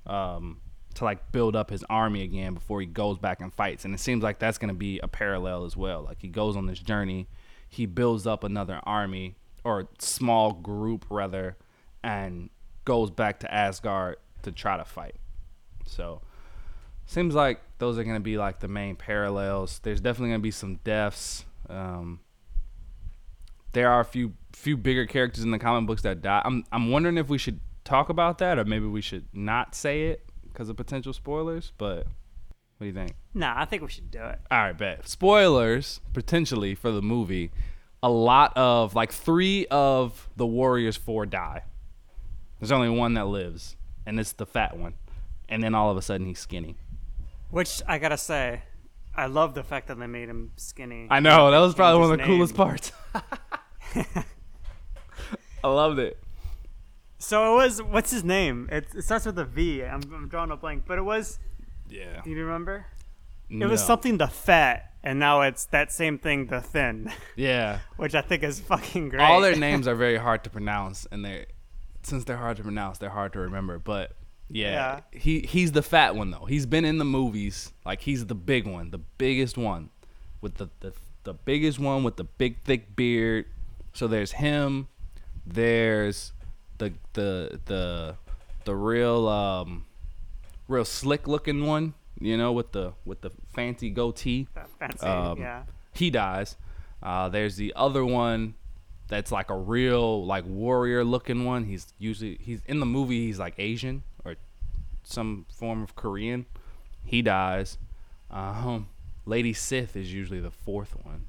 Speaker 1: um, to like build up his army again before he goes back and fights. And it seems like that's gonna be a parallel as well. Like he goes on this journey, he builds up another army or small group rather, and goes back to Asgard to try to fight. So seems like those are gonna be like the main parallels. There's definitely gonna be some deaths. Um, there are a few few bigger characters in the comic books that die. I'm I'm wondering if we should talk about that or maybe we should not say it because of potential spoilers. But what do you think?
Speaker 2: Nah, I think we should do it.
Speaker 1: All right, bet. Spoilers potentially for the movie. A lot of like three of the Warriors four die. There's only one that lives, and it's the fat one. And then all of a sudden he's skinny.
Speaker 2: Which I gotta say, I love the fact that they made him skinny.
Speaker 1: I know that was probably one of the
Speaker 2: his
Speaker 1: coolest parts. *laughs* I loved it.
Speaker 2: So it was what's his name? It, it starts with a V. I'm, I'm drawing a blank, but it was.
Speaker 1: Yeah.
Speaker 2: Do you remember? It was something the fat, and now it's that same thing the thin, *laughs*
Speaker 1: Yeah.
Speaker 2: which I think is fucking great.
Speaker 1: All their names *laughs* are very hard to pronounce, and they, since they're hard to pronounce, they're hard to remember. But yeah, he he's the fat one though. He's been in the movies, like he's the big one, the biggest one, with the the, the biggest one with the big thick beard. So there's him. There's the the the the real um real slick looking one, you know, with the with the fancy goatee.
Speaker 2: That fancy,
Speaker 1: Um,
Speaker 2: yeah.
Speaker 1: He dies. Uh, there's the other one that's like a real like warrior looking one. He's usually he's in the movie. He's like Asian or some form of Korean. He dies. Um, Lady Sif is usually the fourth one,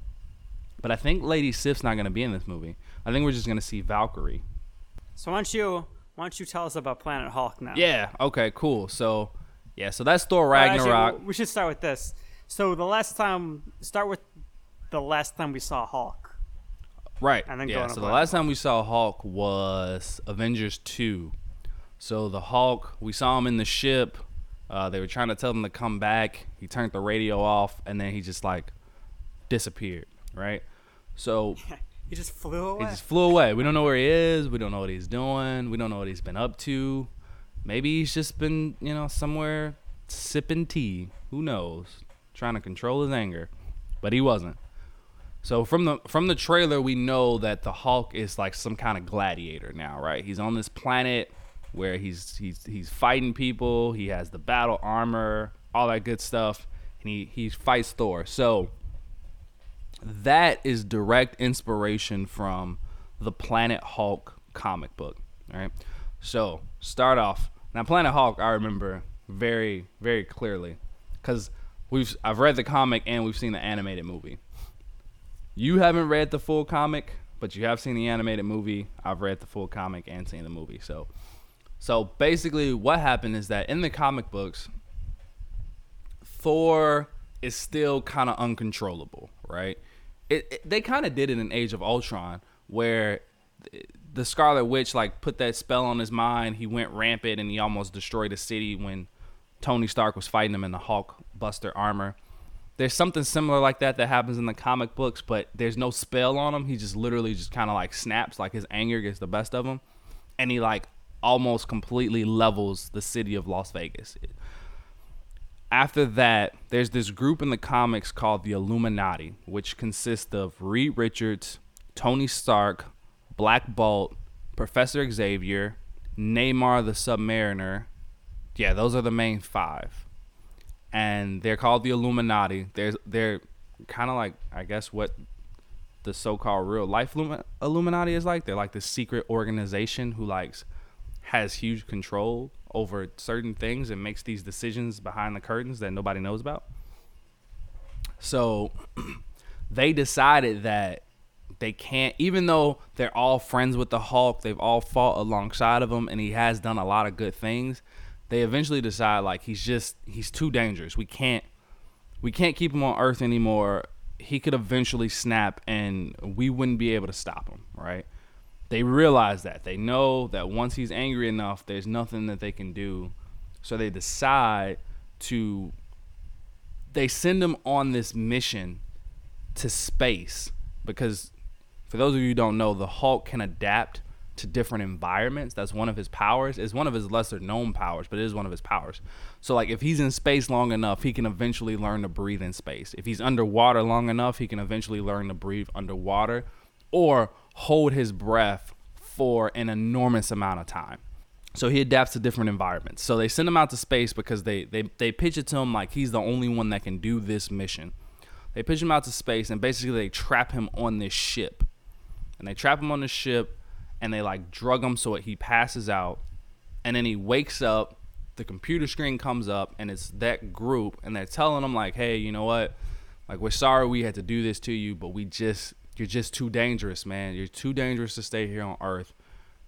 Speaker 1: but I think Lady Sif's not gonna be in this movie. I think we're just gonna see Valkyrie.
Speaker 2: So why don't you why don't you tell us about Planet Hulk now?
Speaker 1: Yeah. Okay. Cool. So, yeah. So that's Thor
Speaker 2: Well, actually,
Speaker 1: Ragnarok.
Speaker 2: we should start with this. So the last time, start with the last time we saw Hulk.
Speaker 1: Right.
Speaker 2: and then go
Speaker 1: yeah.
Speaker 2: on
Speaker 1: So the last time we saw Hulk was Avengers two. So the Hulk, we saw him in the ship. Uh, they were trying to tell him to come back. He turned the radio off, and then he just like disappeared. Right. So *laughs*
Speaker 2: He just flew away.
Speaker 1: he just flew away. We don't know where he is. We don't know what he's doing. We don't know what he's been up to. Maybe he's just been, you know, somewhere sipping tea. Who knows? Trying to control his anger. But he wasn't. So from the from the trailer we know that the Hulk is like some kind of gladiator now, right? He's on this planet where he's he's he's fighting people, he has the battle armor, all that good stuff, and he he fights Thor. So that is direct inspiration from the Planet Hulk comic book. All right. So start off now. Planet Hulk, I remember very very clearly because we've I've read the comic and we've seen the animated movie. You haven't read the full comic, but you have seen the animated movie. I've read the full comic and seen the movie. So, so basically, what happened is that in the comic books, Thor is still kind of uncontrollable, right? It, it- they kind of did it in Age of Ultron, where the Scarlet Witch like put that spell on his mind. He went rampant and he almost destroyed a city when Tony Stark was fighting him in the Hulk Buster armor. There's something similar like that that happens in the comic books, but there's no spell on him. He just literally just kind of like snaps, like his anger gets the best of him, and he like almost completely levels the city of Las Vegas after that, there's this group in the comics called the Illuminati, which consists of Reed Richards, Tony Stark, Black Bolt, Professor Xavier, Namor the Submariner. Yeah, those are the main five. And they're called the Illuminati. They're, they're kind of like, I guess, what the so-called real life Lumi- Illuminati is like. They're like the secret organization who likes has huge control over certain things and makes these decisions behind the curtains that nobody knows about. So *clears throat* they decided that they can't even though they're all friends with the Hulk, they've all fought alongside of him and he has done a lot of good things. They eventually decide like he's just he's too dangerous. We can't we can't keep him on Earth anymore. He could eventually snap and we wouldn't be able to stop him, right? They realize that. They know that once he's angry enough, there's nothing that they can do. So they decide to they send him on this mission to space because for those of you who don't know, the Hulk can adapt to different environments. That's one of his powers. It's one of his lesser known powers, but it is one of his powers. So like if he's in space long enough, he can eventually learn to breathe in space. If he's underwater long enough, he can eventually learn to breathe underwater or hold his breath for an enormous amount of time. So he adapts to different environments. So they send him out to space because they they they pitch it to him like he's the only one that can do this mission. They pitch him out to space and basically they trap him on this ship. And they trap him on the ship and they like drug him so he passes out and then he wakes up the computer screen comes up and it's that group and they're telling him like hey you know what like we're sorry we had to do this to you but we just you're just too dangerous man you're too dangerous to stay here on earth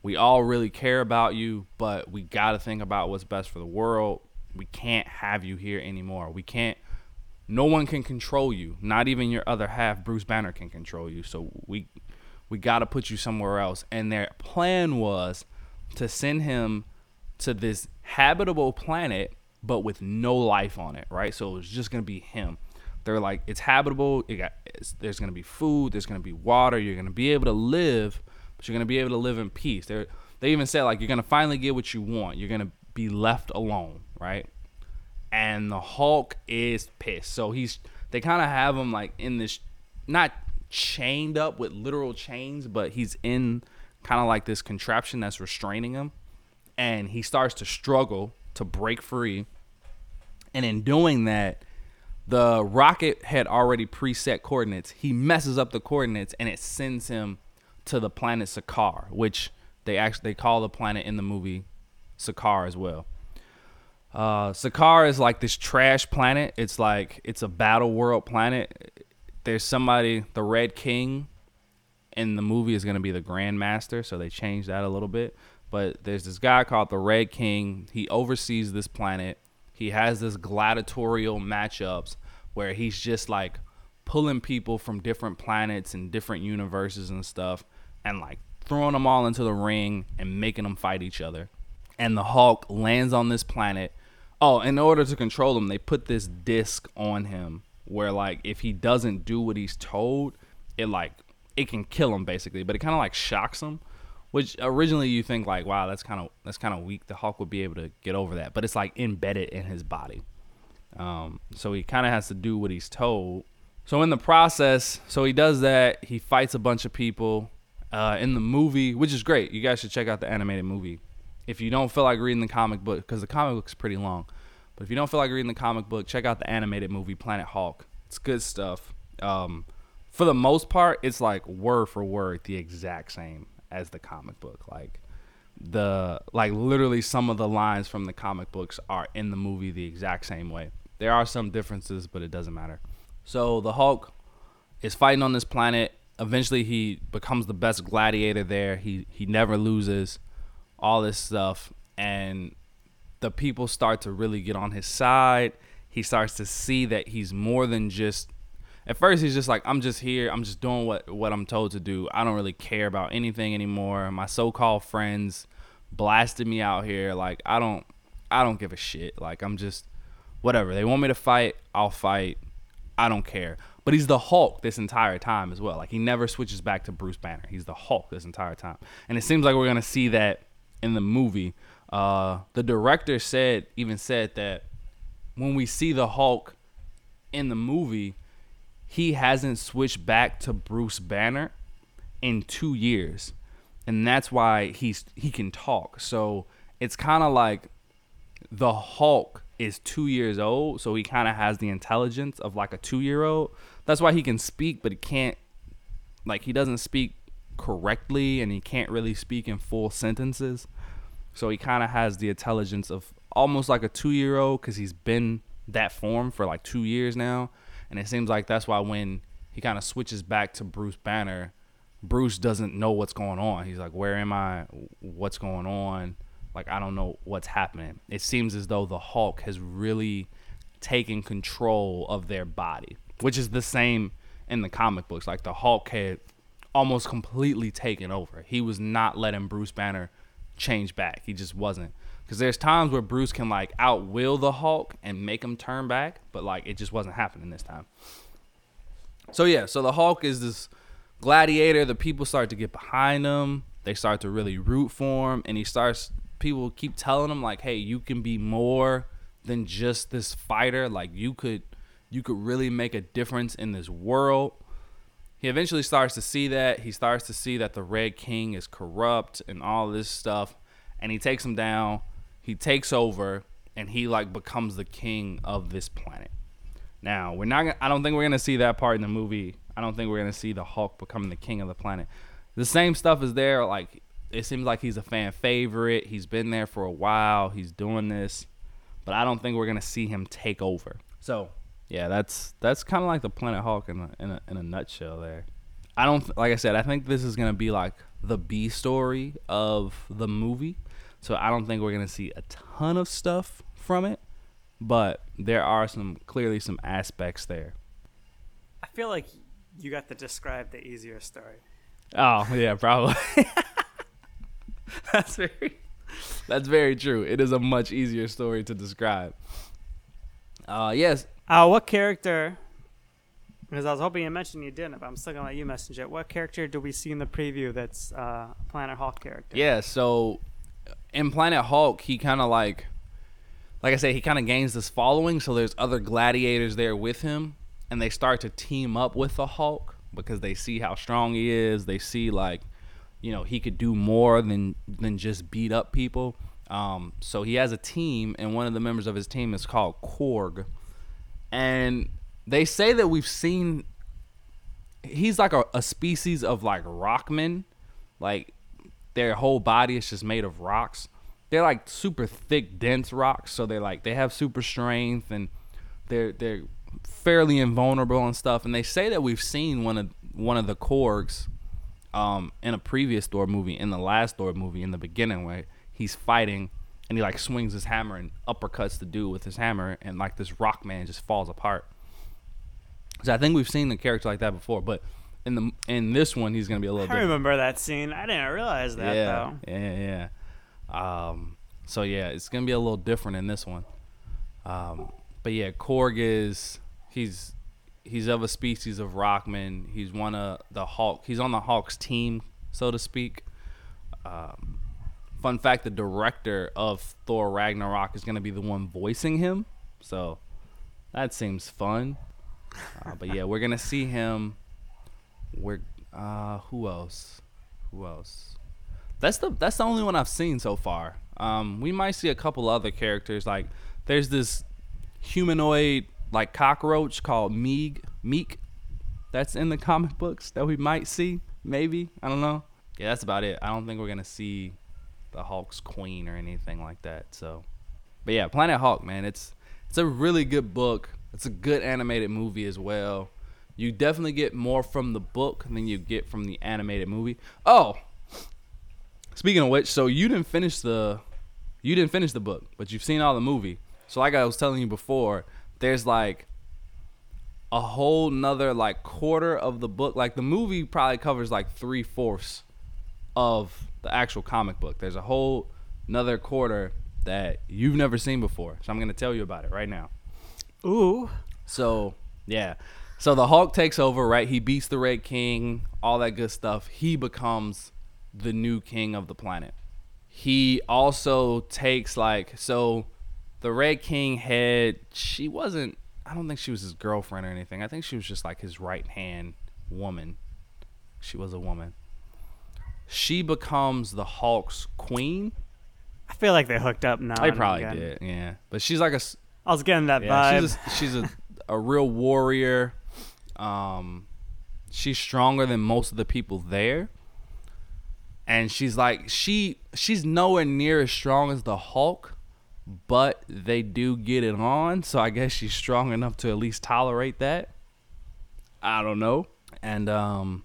Speaker 1: we all really care about you but we got to think about what's best for the world we can't have you here anymore we can't no one can control you not even your other half bruce banner can control you so we we got to put you somewhere else. And their plan was to send him to this habitable planet, but with no life on it, right? So it was just gonna be him. They're like, it's habitable. It got, it's, there's gonna be food. There's gonna be water. You're gonna be able to live, but you're gonna be able to live in peace. They they even said like you're gonna finally get what you want. You're gonna be left alone, right? And the Hulk is pissed. So he's they kind of have him like in this not chained up with literal chains, but he's in kind of like this contraption that's restraining him. And he starts to struggle to break free. And in doing that, the rocket had already preset coordinates. He messes up the coordinates and it sends him to the planet Sakaar, which they actually they call the planet in the movie Sakaar as well. Uh, Sakaar is like this trash planet. It's like it's a battle world planet there's somebody, the Red King, in the movie is going to be the Grandmaster, so they changed that a little bit. But there's this guy called the Red King. He oversees this planet. He has this gladiatorial matchups where he's just like pulling people from different planets and different universes and stuff, and like throwing them all into the ring and making them fight each other. And the Hulk lands on this planet. Oh, in order to control him, they put this disc on him where like if he doesn't do what he's told, it like it can kill him basically, but it kind of like shocks him. Which originally you think like, wow, that's kind of that's kind of weak. The Hulk would be able to get over that, but it's like embedded in his body. Um, so he kind of has to do what he's told. So in the process, so he does that. He fights a bunch of people uh, in the movie, which is great. You guys should check out the animated movie if you don't feel like reading the comic book because the comic book's pretty long. But if you don't feel like reading the comic book, check out the animated movie Planet Hulk. It's good stuff. Um, for the most part, it's like word for word the exact same as the comic book. Like the like literally some of the lines from the comic books are in the movie the exact same way. There are some differences, but it doesn't matter. So the Hulk is fighting on this planet. Eventually, he becomes the best gladiator there. He he never loses. All this stuff, and the people start to really get on his side. He starts to see that he's more than just at first he's just like I'm just here, I'm just doing what what I'm told to do. I don't really care about anything anymore. My so-called friends blasted me out here like I don't I don't give a shit. Like I'm just whatever. They want me to fight, I'll fight. I don't care. But he's the Hulk this entire time as well. Like he never switches back to Bruce Banner. He's the Hulk this entire time. And it seems like we're to see that in the movie uh, the director said even said that when we see the Hulk in the movie, he hasn't switched back to Bruce Banner in two years, and that's why he's he can talk. So it's kind of like the Hulk is two years old, so he kind of has the intelligence of like a two year old. That's why he can speak, but he can't like he doesn't speak correctly, and he can't really speak in full sentences. So he kind of has the intelligence of almost like a two year old because he's been that form for like two years now. And it seems like that's why when he kind of switches back to Bruce Banner, Bruce doesn't know what's going on. He's like, Where am I? What's going on? Like, I don't know what's happening. It seems as though the Hulk has really taken control of their body, which is the same in the comic books. Like, the Hulk had almost completely taken over. He was not letting Bruce Banner change back. He just wasn't. Because there's times where Bruce can like outwill the Hulk and make him turn back, but like it just wasn't happening this time. So yeah, so the Hulk is this gladiator. The people start to get behind him. They start to really root for him, and he starts. People keep telling him like, "Hey, you can be more than just this fighter. Like you could, you could really make a difference in this world." He eventually starts to see that. He starts to see that the Red King is corrupt and all this stuff, and he takes him down he takes over and he like becomes the king of this planet. Now, we're not I don't think we're to see that part in the movie. I don't think we're to see the Hulk becoming the king of the planet. The same stuff is there like it seems like he's a fan favorite. He's been there for a while. He's doing this, but I don't think we're to see him take over. So, yeah, that's that's kind of like the Planet Hulk in a, in a in a nutshell there. I don't like I said, I think this is to be like the B story of the movie so I don't think we're gonna see a ton of stuff from it, but there are some clearly some aspects there.
Speaker 2: I feel like you got to describe the easier story.
Speaker 1: Oh yeah, probably. *laughs* *laughs* that's very that's very true. It is a much easier story to describe. Uh yes.
Speaker 2: Uh what character because I was hoping you mentioned you didn't, but I'm still gonna let you message it. What character do we see in the preview that's uh, Planet Hulk character?
Speaker 1: Yeah, so in Planet Hulk, he kind of like, like I say, he kind of gains this following. So there's other gladiators there with him, and they start to team up with the Hulk because they see how strong he is. They see like, you know, he could do more than than just beat up people. Um, so he has a team, and one of the members of his team is called Korg, and they say that we've seen. He's like a, a species of like rockman, like their whole body is just made of rocks. They're like super thick, dense rocks, so they're like they have super strength and they're they're fairly invulnerable and stuff. And they say that we've seen one of one of the Korgs um, in a previous Thor movie, in the last Thor movie, in the beginning, where he's fighting and he like swings his hammer and uppercuts the dude with his hammer, and like this rock man just falls apart. So I think we've seen a character like that before, but in the in this one he's gonna be a little. Different.
Speaker 2: I
Speaker 1: different.
Speaker 2: remember that scene. I didn't realize that
Speaker 1: yeah,
Speaker 2: though.
Speaker 1: Yeah, yeah. Um, so yeah, it's gonna be a little different in this one. Um, but yeah, Korg is he's he's of a species of Rockman. He's one of the Hulk. He's on the Hulk's team, so to speak. Um, fun fact: the director of Thor Ragnarok is gonna be the one voicing him. So that seems fun. Uh, but yeah, we're gonna see him we're uh who else? Who else? That's the that's the only one I've seen so far. Um, we might see a couple other characters. Like there's this humanoid like cockroach called Meeg Miek. That's in the comic books that we might see. Maybe I don't know. Yeah, that's about it. I don't think we're gonna see the Hulk's queen or anything like that. So, but yeah, Planet Hulk, man, it's it's a really good book. It's a good animated movie as well. You definitely get more from the book than you get from the animated movie. Oh, speaking of which, so you didn't finish the you didn't finish the book, but you've seen all the movie. So like I was telling you before, there's like a whole nother like quarter of the book. Like the movie probably covers like three fourths of the actual comic book. There's a whole another quarter that you've never seen before. So I'm gonna tell you about it right now.
Speaker 2: Ooh.
Speaker 1: So yeah. So the Hulk takes over, right? He beats the Red King, all that good stuff. He becomes the new king of the planet. He also takes like so the Red King had she wasn't I don't think she was his girlfriend or anything. I think she was just like his right hand woman. She was a woman. She becomes the Hulk's queen.
Speaker 2: I feel like they hooked up now.
Speaker 1: They probably again. did, yeah. But she's like a.
Speaker 2: I was getting that
Speaker 1: yeah,
Speaker 2: vibe.
Speaker 1: She's a, she's a, a real warrior. Um, she's stronger than most of the people there. and she's like she she's nowhere near as strong as the Hulk, but they do get it on, so I guess she's strong enough to at least tolerate that. I don't know. And um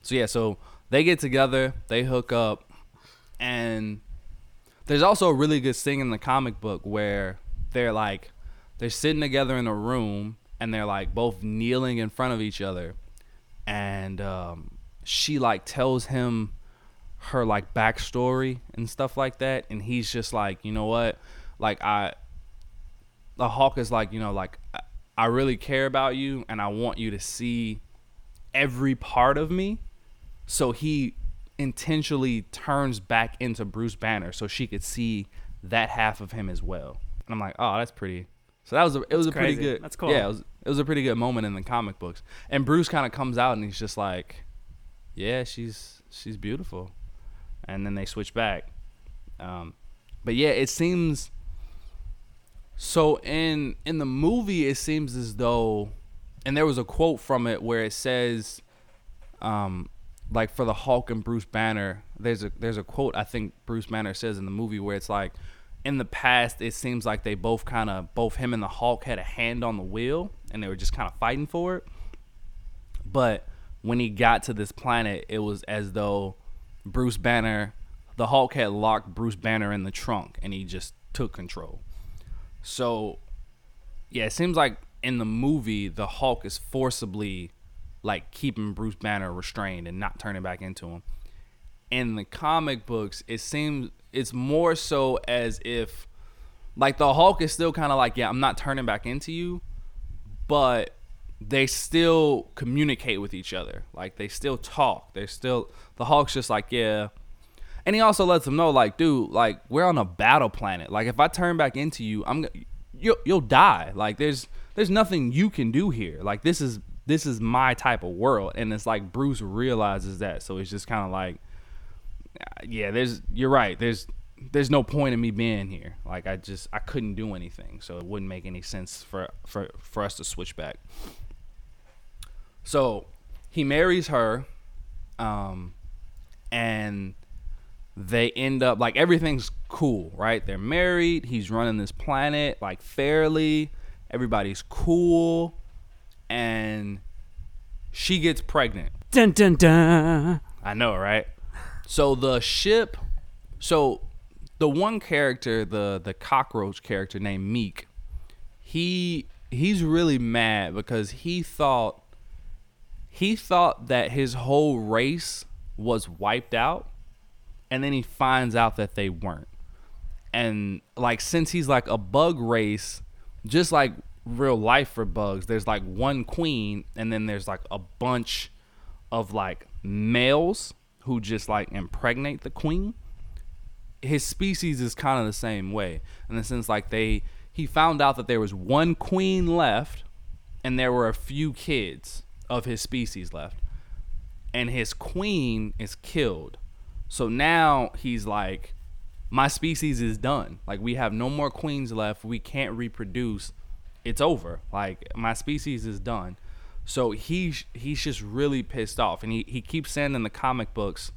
Speaker 1: so yeah, so they get together, they hook up, and there's also a really good thing in the comic book where they're like they're sitting together in a room and they're like both kneeling in front of each other. And um, she like tells him her like backstory and stuff like that. And he's just like you know what? Like i the hulk is like you know like I- really care about you and i want you to see every part of me. So he intentionally turns back into bruce banner so she could see that half of him as well. And i'm like oh that's pretty so that was a, it was a pretty
Speaker 2: crazy.
Speaker 1: good
Speaker 2: That's cool.
Speaker 1: yeah it was, it was a pretty good moment in the comic books and bruce kind of comes out and he's just like yeah she's she's beautiful and then they switch back um, but yeah it seems so in in the movie it seems as though and there was a quote from it where it says um like for the Hulk and Bruce Banner there's a there's a quote I think Bruce Banner says in the movie where it's like in the past it seems like they both kind of both him and the Hulk had a hand on the wheel and they were just kind of fighting for it but when he got to this planet, it was as though Bruce Banner, the Hulk had locked Bruce Banner in the trunk and he just took control. So, yeah, it seems like in the movie, the Hulk is forcibly like keeping Bruce Banner restrained and not turning back into him. In the comic books, it seems it's more so as if like the Hulk is still kind of like, yeah, I'm not turning back into you, but they still communicate with each other. Like they still talk. They still the Hulk's just like, yeah. And he also lets them know, like, dude, like we're on a battle planet. Like if I turn back into you, I'm you'll you'll die. Like there's there's nothing you can do here. Like this is this is my type of world. And it's like Bruce realizes that, so it's just kind of like, yeah, there's you're right. There's there's no point in me being here. Like I just I couldn't do anything, so it wouldn't make any sense for for for us to switch back. So he marries her, um, and they end up like everything's cool, right? They're married. He's running this planet like fairly. Everybody's cool, and she gets pregnant.
Speaker 2: Dun dun dun.
Speaker 1: I know, right? So the ship, so the one character, the the cockroach character named Miek, he he's really mad because he thought he thought that his whole race was wiped out, and then he finds out that they weren't. And like since he's like a bug race, just like real life for bugs, there's like one queen, and then there's like a bunch of like males who just like impregnate the queen. His species is kind of the same way in the sense like they he found out that there was one queen left and there were a few kids of his species left and his queen is killed. So now he's like my species is done. Like we have no more queens left. We can't reproduce. It's over. Like my species is done. So he's he's just really pissed off, and he he keeps saying in the comic books,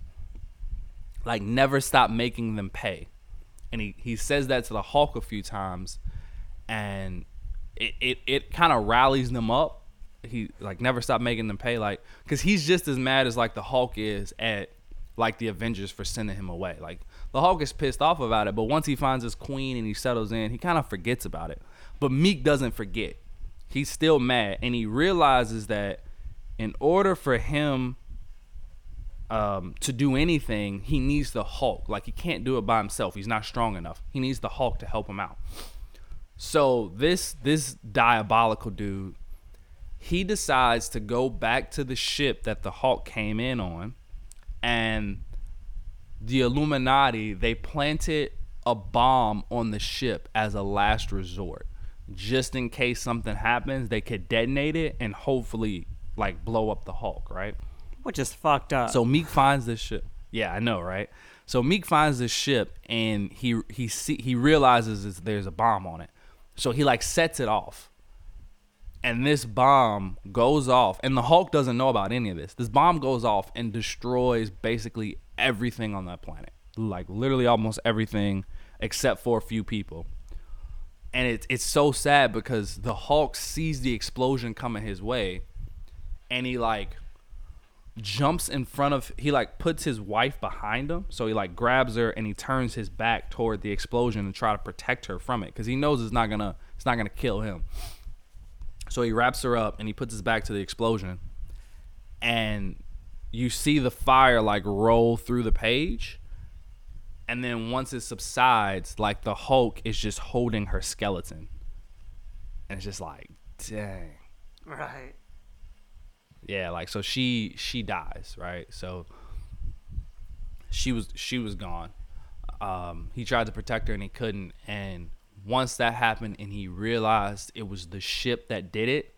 Speaker 1: like never stop making them pay, and he he says that to the Hulk a few times, and it it, it kind of rallies them up. He like never stop making them pay, like because he's just as mad as like the Hulk is at like the Avengers for sending him away. Like the Hulk is pissed off about it, but once he finds his queen and he settles in, he kind of forgets about it. But Miek doesn't forget. He's still mad, and he realizes that in order for him um, to do anything, he needs the Hulk. Like he can't do it by himself. He's not strong enough. He needs the Hulk to help him out. So this this diabolical dude, he decides to go back to the ship that the Hulk came in on, and the Illuminati they planted a bomb on the ship as a last resort, just in case something happens. They could detonate it and hopefully like blow up the Hulk, right?
Speaker 2: Which is fucked up.
Speaker 1: So Miek finds this ship. Yeah, I know, right? So Miek finds this ship and he he see, he realizes there's a bomb on it. So he like sets it off. and this bomb goes off and the hulk doesn't know about any of this this bomb goes off and destroys basically everything on that planet like literally almost everything except for a few people and it's it's so sad because the hulk sees the explosion coming his way and he like jumps in front of he like puts his wife behind him. So he like grabs her and he turns his back toward the explosion and try to protect her from it because he knows it's not gonna it's not gonna kill him. So he wraps her up and he puts his back to the explosion. And you see the fire like roll through the page and then once it subsides like the hulk is just holding her skeleton. And it's just like dang.
Speaker 2: Right.
Speaker 1: yeah like so she she dies right? So she was she was gone. Um he tried to protect her and he couldn't. And once that happened and he realized it was the ship that did it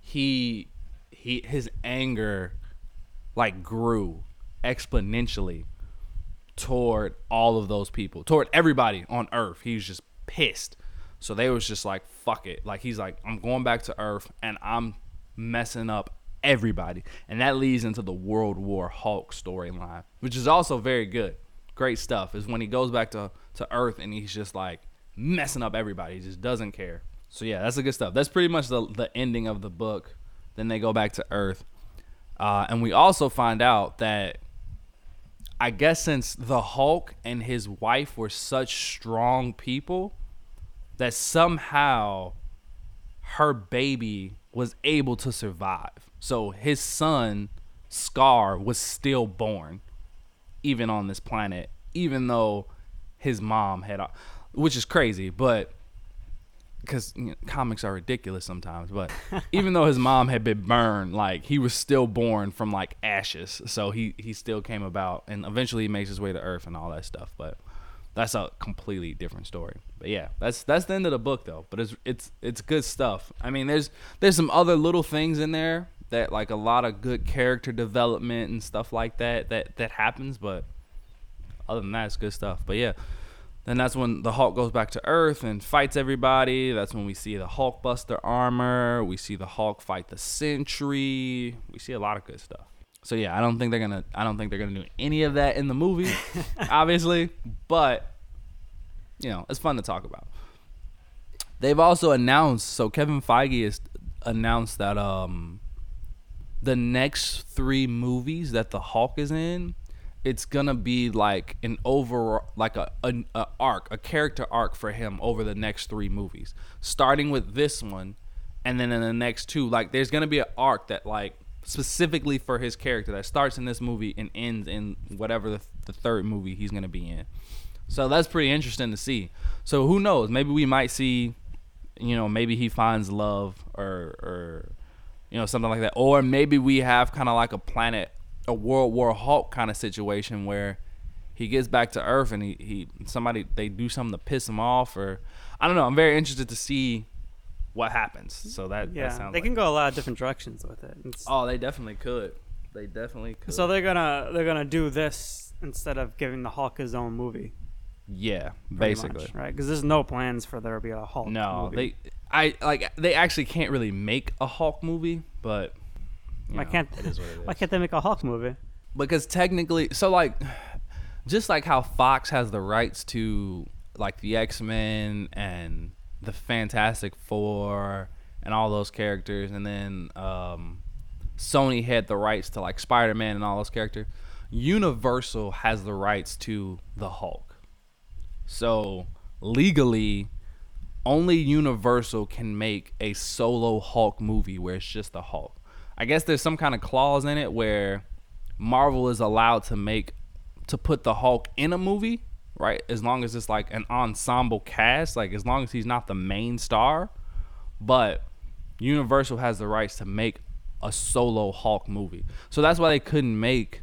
Speaker 1: he he his anger like grew exponentially toward all of those people toward everybody on earth. He was just pissed. So they was just like fuck it. Like he's like i'm going back to earth and i'm messing up everybody. And that leads into the world war hulk storyline which is also very good. Great stuff is when he goes back to to earth and he's just like messing up everybody. He just doesn't care. So yeah that's the good stuff. That's pretty much the the ending of the book. Then they go back to earth. Uh, and we also find out that I guess since the Hulk and his wife were such strong people, that somehow her baby was able to survive. So his son, Skaar, was still born, even on this planet, even though his mom had, uh, which is crazy, but because you know, comics are ridiculous sometimes. But *laughs* even though his mom had been burned, like he was still born from like ashes, so he he still came about, and eventually he makes his way to Earth and all that stuff. But that's a completely different story. But yeah, that's that's the end of the book though. But it's it's it's good stuff. I mean, there's there's some other little things in there that like a lot of good character development and stuff like that that that happens. But other than that, it's good stuff. But yeah. Then that's when the Hulk goes back to Earth and fights everybody. That's when we see the Hulkbuster armor. We see the Hulk fight the Sentry. We see a lot of good stuff. So yeah, I don't think they're gonna. I don't think they're gonna do any of that in the movie, *laughs* obviously. But you know, it's fun to talk about. They've also announced. So Kevin Feige has announced that um, the next three movies that the Hulk is in it's gonna be like an over like a, a, a arc a character arc for him over the next three movies. Starting with this one and then in the next two like there's gonna be an arc that like specifically for his character that starts in this movie and ends in whatever the, the third movie he's gonna be in. So that's pretty interesting to see. So who knows? Maybe we might see you know maybe he finds love or or you know something like that. Or maybe we have kind of like a planet a World War Hulk kind of situation where he gets back to Earth and he, he somebody they do something to piss him off or I don't know. I'm very interested to see what happens. So that
Speaker 2: Yeah,
Speaker 1: that sounds
Speaker 2: they
Speaker 1: like,
Speaker 2: can go a lot of different directions with it. It's-
Speaker 1: Oh, they definitely could. They definitely could.
Speaker 2: so they're gonna they're gonna do this instead of giving the Hulk his own movie,
Speaker 1: yeah, basically.
Speaker 2: much, right? Because there's no plans for there to be a Hulk.
Speaker 1: No,
Speaker 2: movie.
Speaker 1: they I like they actually can't really make a Hulk movie, but
Speaker 2: Why
Speaker 1: know,
Speaker 2: can't
Speaker 1: it is what it is.
Speaker 2: Why can't they make a Hulk movie?
Speaker 1: because technically so like just like how fox has the rights to like the x-men and the fantastic four and all those characters and then um, sony had the rights to like spider-man and all those characters universal has the rights to the hulk so legally only universal can make a solo hulk movie where it's just the hulk i guess there's some kind of clause in it where Marvel is allowed to make to put the Hulk in a movie, right? As long as it's like an ensemble cast, like as long as he's not the main star. But Universal has the rights to make a solo Hulk movie. So that's why they couldn't make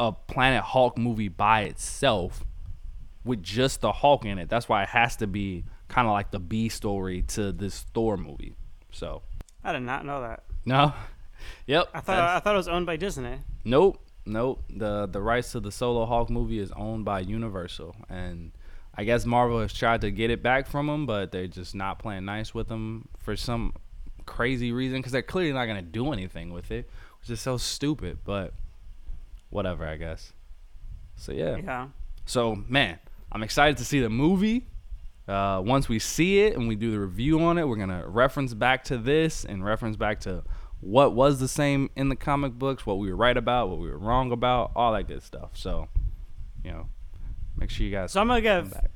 Speaker 1: a Planet Hulk movie by itself with just the Hulk in it. That's why it has to be kind of like the B story to this Thor movie. So,
Speaker 2: I did not know that.
Speaker 1: no. Yep.
Speaker 2: I thought I thought it was owned by Disney.
Speaker 1: Nope, nope. The the rights to the solo Hulk movie is owned by Universal, and I guess Marvel has tried to get it back from them, but they're just not playing nice with them for some crazy reason because they're clearly not gonna do anything with it, which is so stupid. But whatever, I guess. So yeah.
Speaker 2: Yeah.
Speaker 1: So man, I'm excited to see the movie. Uh, once we see it and we do the review on it, we're gonna reference back to this and reference back to what was the same in the comic books, what we were right about, what we were wrong about, all that good stuff. So, you know, make sure you guys.
Speaker 2: So I'm gonna give.
Speaker 1: back.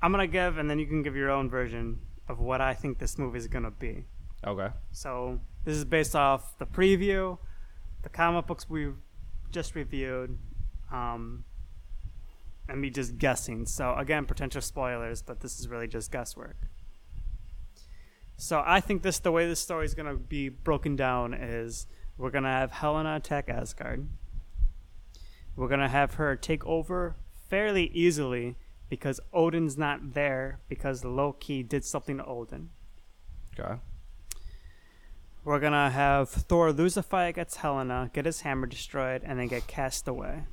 Speaker 2: I'm gonna give, and then you can give your own version of what I think this movie is gonna be.
Speaker 1: Okay.
Speaker 2: So this is based off the preview, the comic books we just reviewed, um, and me just guessing. So again, potential spoilers, but this is really just guesswork. So I think this the way this story is gonna be broken down is we're gonna have Helena attack Asgard. We're gonna have her take over fairly easily because Odin's not there because Loki did something to Odin.
Speaker 1: Okay.
Speaker 2: We're gonna have Thor lose a fight against Helena, get his hammer destroyed, and then get cast away.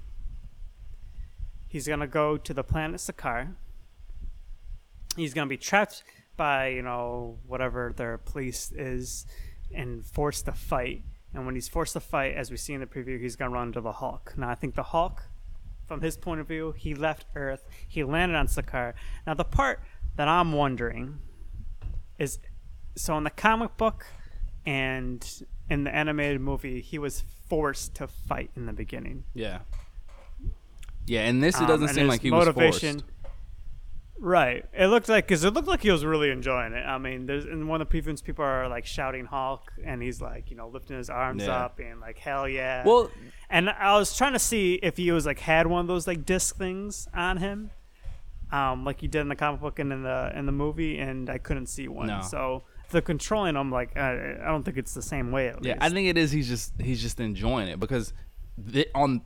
Speaker 2: He's gonna go to the planet Sakaar. He's gonna be trapped by, you know, whatever their police is and forced to fight. And when he's forced to fight, as we see in the preview, he's gonna run into the Hulk. Now I think the Hulk, from his point of view, he left Earth, he landed on Sakaar. Now the part that I'm wondering is so in the comic book and in the animated movie, he was forced to fight in the beginning.
Speaker 1: Yeah. Yeah, and this it
Speaker 2: Um,
Speaker 1: doesn't
Speaker 2: and
Speaker 1: seem like he was forced.
Speaker 2: Right. It looked like because it looked like he was really enjoying it. I mean, there's in one of the previews, people are like shouting Hulk, and he's like, you know, lifting his arms
Speaker 1: Yeah.
Speaker 2: up and like, hell yeah.
Speaker 1: Well,
Speaker 2: and I was trying to see if he was like had one of those like disc things on him, um, like he did in the comic book and in the in the movie, and I couldn't see one.
Speaker 1: No.
Speaker 2: So if they're controlling him, like I, I don't think it's the same way. At
Speaker 1: Yeah,
Speaker 2: least.
Speaker 1: I think it is. He's just he's just enjoying it because th- on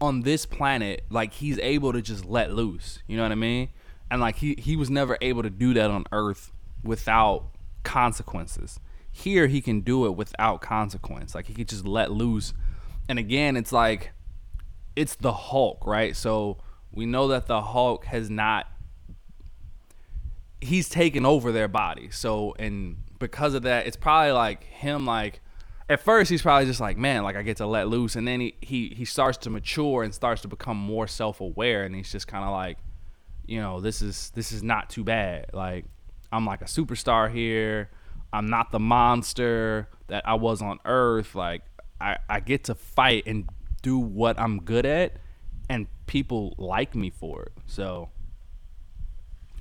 Speaker 1: on this planet, like he's able to just let loose. You know what I mean? And like he he was never able to do that on Earth without consequences. Here he can do it without consequence. Like he could just let loose. And again, it's like it's the Hulk, right? So we know that the Hulk has not he's taken over their body. So and because of that, it's probably like him like at first he's probably just like, man, like I get to let loose and then he he, he starts to mature and starts to become more self aware and he's just kinda like, you know, this is this is not too bad. Like I'm like a superstar here. I'm not the monster that I was on Earth. Like I, I get to fight and do what I'm good at and people like me for it. So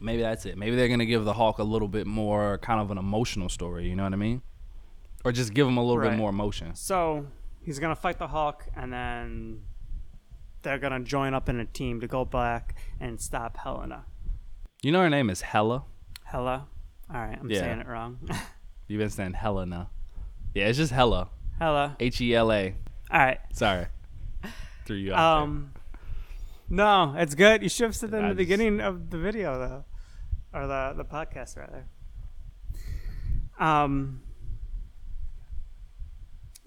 Speaker 1: maybe that's it. Maybe they're gonna give the Hulk a little bit more kind of an emotional story. You know what I mean? Or just give him a little
Speaker 2: Right.
Speaker 1: bit more emotion.
Speaker 2: So he's gonna fight the Hulk, and then they're gonna join up in a team to go back and stop Helena.
Speaker 1: You know her name is Hela.
Speaker 2: Hela. All right, I'm
Speaker 1: Yeah.
Speaker 2: saying it wrong. *laughs*
Speaker 1: You've been saying Helena. Yeah, it's just Hela.
Speaker 2: Hela.
Speaker 1: H E L A.
Speaker 2: All right.
Speaker 1: Sorry. *laughs* Threw you out.
Speaker 2: Um. No, it's good. You should have said that in the
Speaker 1: just-
Speaker 2: beginning of the video, though, or the the podcast rather. Um.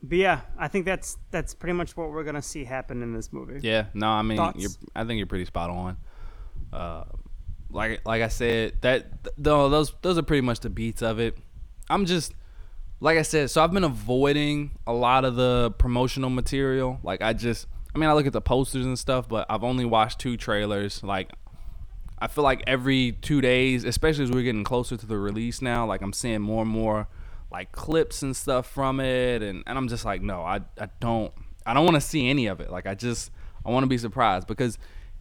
Speaker 2: But yeah, I think that's that's pretty much what we're gonna see happen in this movie.
Speaker 1: Yeah, no, I mean, I think you're pretty spot on. Uh, like like I said, that th- those those are pretty much the beats of it. I'm just like I said, so I've been avoiding a lot of the promotional material. Like I just, I mean, I look at the posters and stuff, but I've only watched two trailers. Like I feel like every two days, especially as we're getting closer to the release now, like I'm seeing more and more like clips and stuff from it, and, and I'm just like, no, I I don't I don't want to see any of it. Like I just I want to be surprised because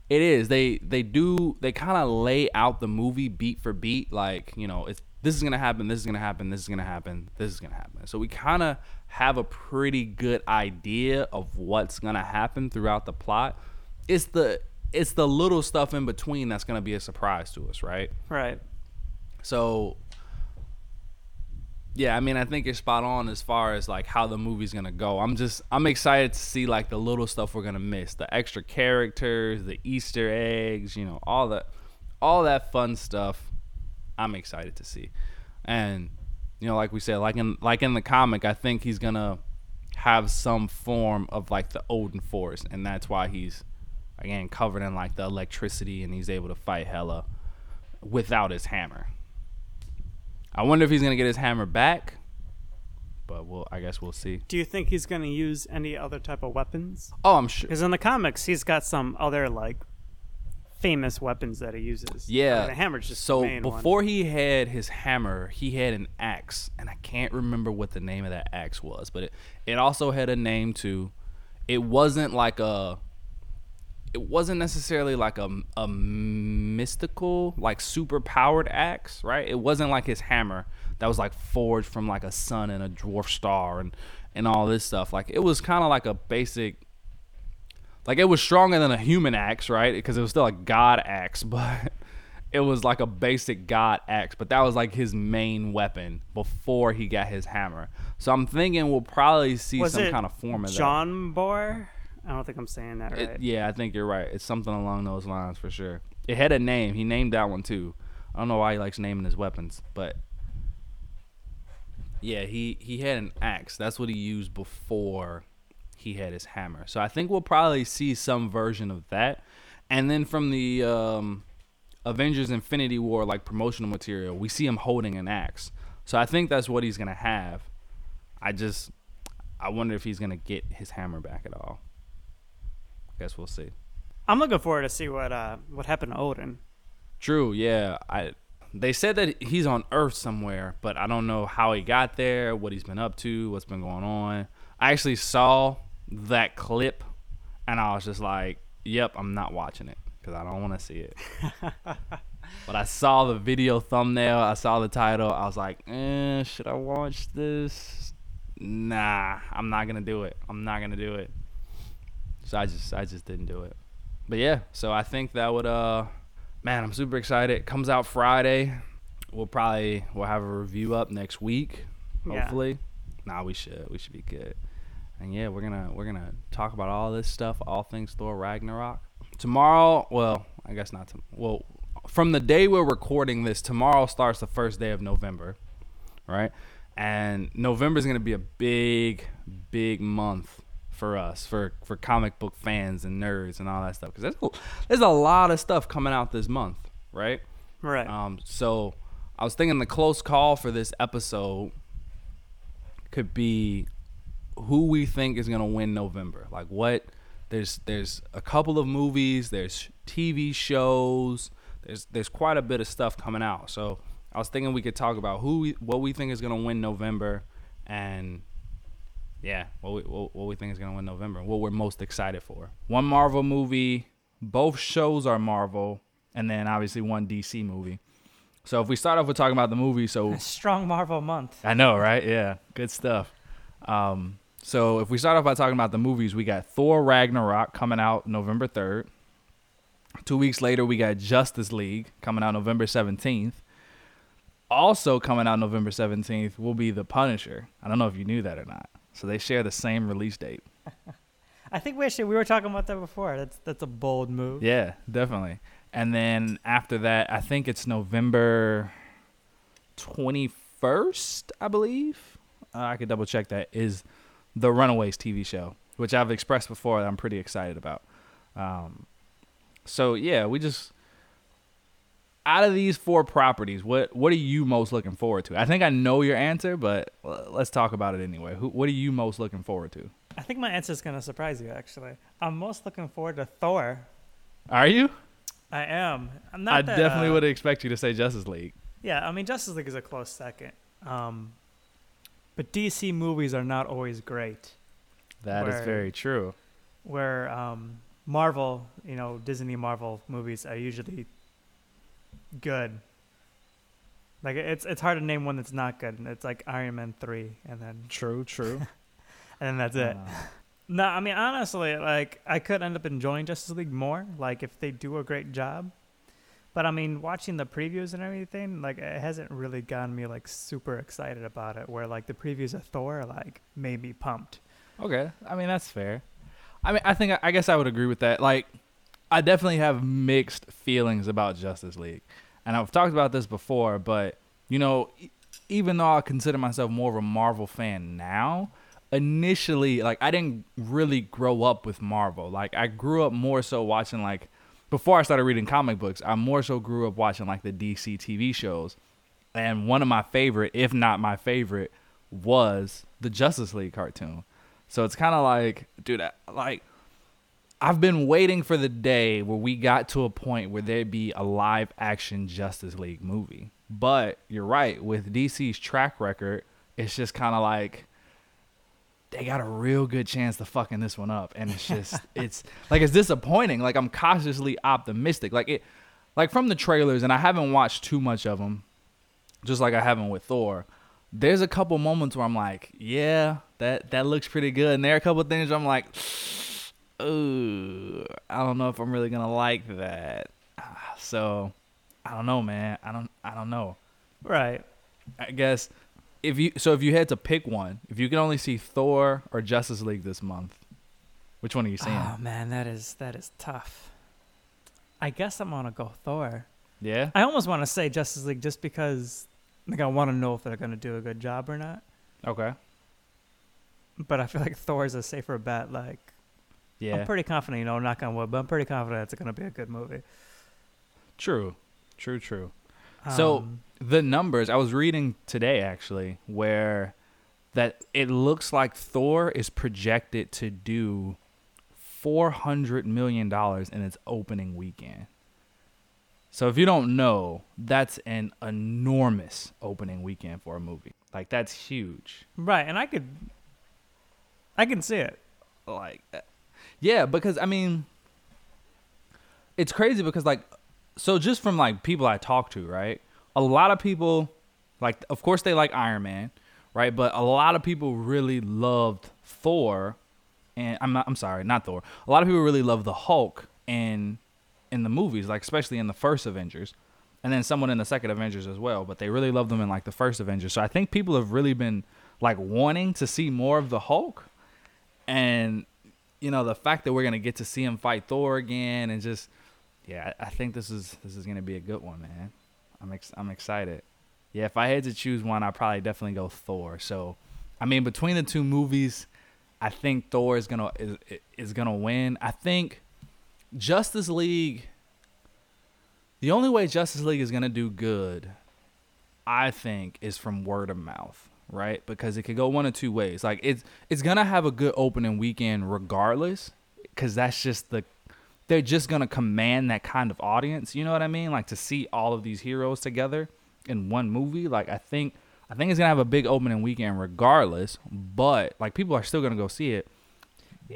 Speaker 1: it is they they do they kind of lay out the movie beat for beat, like you know it's this is gonna happen, this is gonna happen, this is gonna happen, this is gonna happen. So we kind of have a pretty good idea of what's gonna happen throughout the plot. It's the it's the little stuff in between that's gonna be a surprise to us, right?
Speaker 2: Right.
Speaker 1: So yeah, I mean, I think you're spot on as far as like how the movie's gonna go. I'm just I'm excited to see like the little stuff we're gonna miss, the extra characters, the Easter eggs, you know, all that, all that fun stuff. I'm excited to see, and you know, like we said, like in like in the comic, I think he's gonna have some form of like the Odin Force, and that's why he's again covered in like the electricity, and he's able to fight Hela without his hammer. I wonder if he's gonna get his hammer back. But we'll, I guess we'll see.
Speaker 2: Do you think he's going to use any other type of weapons?
Speaker 1: Oh, I'm sure.
Speaker 2: Because in the comics, he's got some other like famous weapons that he uses.
Speaker 1: Yeah.
Speaker 2: Uh, the hammer's just
Speaker 1: so
Speaker 2: main one.
Speaker 1: before he had his hammer, he had an axe, and I can't remember what the name of that axe was, but it, it also had a name too. It wasn't like a. It wasn't necessarily like a, a mystical, like super powered axe, right? It wasn't like his hammer that was like forged from like a sun and a dwarf star and and all this stuff. Like it was kind of like a basic like it was stronger than a human axe, right? Because it was still a god axe, *laughs* but it was like a basic god axe. But that was like his main weapon before he got his hammer. So I'm thinking we'll probably see
Speaker 2: was
Speaker 1: some kind of form of
Speaker 2: John Boar? I don't think I'm saying that right.
Speaker 1: It- yeah, I think you're right. It's something along those lines for sure. It had a name. He named that one too. I don't know why he likes naming his weapons, but yeah, he he had an axe. That's what he used before he had his hammer. So I think we'll probably see some version of that. And then from the um, Avengers Infinity War like promotional material, we see him holding an axe. So I think that's what he's gonna have. I just I wonder if he's gonna get his hammer back at all. Guess we'll see.
Speaker 2: I'm looking forward to see what uh what happened to Odin.
Speaker 1: True, yeah. I they said that he's on Earth somewhere, but I don't know how he got there, what he's been up to, what's been going on. I actually saw that clip, and I was just like, "Yep, I'm not watching it because I don't want to see it." *laughs* but I saw the video thumbnail, I saw the title, I was like, eh, "Should I watch this?" Nah, I'm not gonna do it. I'm not gonna do it. So I just, I just didn't do it. But yeah, so I think that would uh man, I'm super excited. It comes out Friday. We'll probably we'll have a review up next week.
Speaker 2: Yeah.
Speaker 1: Hopefully. Nah, we should. We should be good. And yeah, we're gonna we're gonna talk about all this stuff, all things Thor Ragnarok. Tomorrow, well, I guess not. To, well, from the day we're recording this, tomorrow starts the first day of November, right? And November is gonna be a big, big month for us, for for comic book fans and nerds and all that stuff. Because there's a, there's a lot of stuff coming out this month, right?
Speaker 2: Right.
Speaker 1: Um, so I was thinking the close call for this episode could be who we think is gonna win November. Like what? There's there's a couple of movies. There's TV shows. There's there's quite a bit of stuff coming out. So I was thinking we could talk about who we, what we think is gonna win November, and yeah, what we what, what we think is gonna win November. What we're most excited for. One Marvel movie. Both shows are Marvel, and then obviously one DC movie. So if we start off with talking about the movie, so *laughs*
Speaker 3: strong Marvel month.
Speaker 1: I know, right? Yeah, good stuff. Um, so if we start off by talking about the movies, we got Thor Ragnarok coming out November 3rd. Two weeks later, we got Justice League coming out November 17th. Also coming out November 17th will be The Punisher. I don't know if you knew that or not. So they share the same release date. *laughs*
Speaker 3: I think we actually we were talking about that before. That's that's a bold move.
Speaker 1: Yeah, definitely. And then after that, I think it's November 21st, I believe. Uh, I could double check that. Is the Runaways TV show, which I've expressed before that I'm pretty excited about. Um, so yeah, we just out of these four properties, what what are you most looking forward to? I think I know your answer, but let's talk about it anyway. Who, what are you most looking forward to?
Speaker 3: I think my answer is gonna surprise you. Actually, I'm most looking forward to Thor.
Speaker 1: Are you?
Speaker 3: I am. I'm not.
Speaker 1: I
Speaker 3: that,
Speaker 1: definitely
Speaker 3: uh,
Speaker 1: would expect you to say Justice League.
Speaker 3: Yeah, I mean Justice League is a close second. Um, but DC movies are not always great.
Speaker 1: That is
Speaker 3: Where-
Speaker 1: very true.
Speaker 3: Where um, Marvel, you know, Disney Marvel movies are usually good. Like it's it's hard to name one that's not good. It's like Iron Man three, and then
Speaker 1: True, true. *laughs*
Speaker 3: and then that's it. Uh. No, I mean honestly, like I could end up enjoying Justice League more, like if they do a great job. But I mean, watching the previews and everything, like it hasn't really gotten me like super excited about it. Where like the previews of Thor, like made me pumped.
Speaker 1: Okay, I mean that's fair. I mean, I think I guess I would agree with that. Like, I definitely have mixed feelings about Justice League, and I've talked about this before. But you know, even though I consider myself more of a Marvel fan now, initially, like I didn't really grow up with Marvel. Like I grew up more so watching like before I started reading comic books. I more so grew up watching like the DC TV shows, and one of my favorite, if not my favorite, was the Justice League cartoon. So it's kind of like, dude, I- like I've been waiting for the day where we got to a point where there'd be a live action Justice League movie. But you're right, with DC's track record, it's just kind of like they got a real good chance to fucking this one up. And it's just *laughs* it's like it's disappointing. Like i'm cautiously optimistic. Like it like from the trailers and i haven't watched too much of them just like i haven't with thor there's a couple moments where i'm like yeah that that looks pretty good. And there are a couple things where i'm like ooh i don't know if i'm really gonna like that Ah, so i don't know man i don't i don't know
Speaker 2: Right.
Speaker 1: I guess if you so if you had to pick one, if you could only see Thor or Justice League this month, which one are you seeing?
Speaker 2: Oh man, that is that is tough. I guess I'm gonna go Thor.
Speaker 1: yeah.
Speaker 2: I almost want to say Justice League just because like I want to know if they're gonna do a good job or not.
Speaker 1: Okay.
Speaker 2: But I feel like Thor is a safer bet. Like
Speaker 1: Yeah.
Speaker 2: I'm pretty confident, you know, knock on wood, but I'm pretty confident it's gonna be a good movie.
Speaker 1: true. True. True. So-
Speaker 2: Um,
Speaker 1: The numbers I was reading today actually, where that it looks like Thor is projected to do four hundred million dollars in its opening weekend. So if you don't know, that's an enormous opening weekend for a movie. Like that's huge.
Speaker 2: right, and I could, I can see it.
Speaker 1: like yeah because i mean it's crazy because like so just from like people i talk to right a lot of people like of course they like iron man right but a lot of people really loved thor and i'm not i'm sorry not thor. A lot of people really love the hulk in in the movies like especially in the first avengers and then someone in the second avengers as well but they really love them in like the first avengers. So i think people have really been like wanting to see more of the hulk and you know the fact that we're gonna get to see him fight Thor again, and just yeah, I think this is this is gonna be a good one, man. I'm ex- I'm excited. Yeah, if I had to choose one, I'd probably definitely go Thor. So, I mean, between the two movies, I think Thor is gonna is is gonna win. I think Justice League. The only way Justice League is gonna do good, I think, is from word of mouth, right? Because it could go one of two ways. Like it's it's gonna have a good opening weekend regardless, because that's just the they're just gonna command that kind of audience. You know what I mean? Like to see all of these heroes together in one movie. Like I think I think it's gonna have a big opening weekend regardless. But like people are still gonna go see it.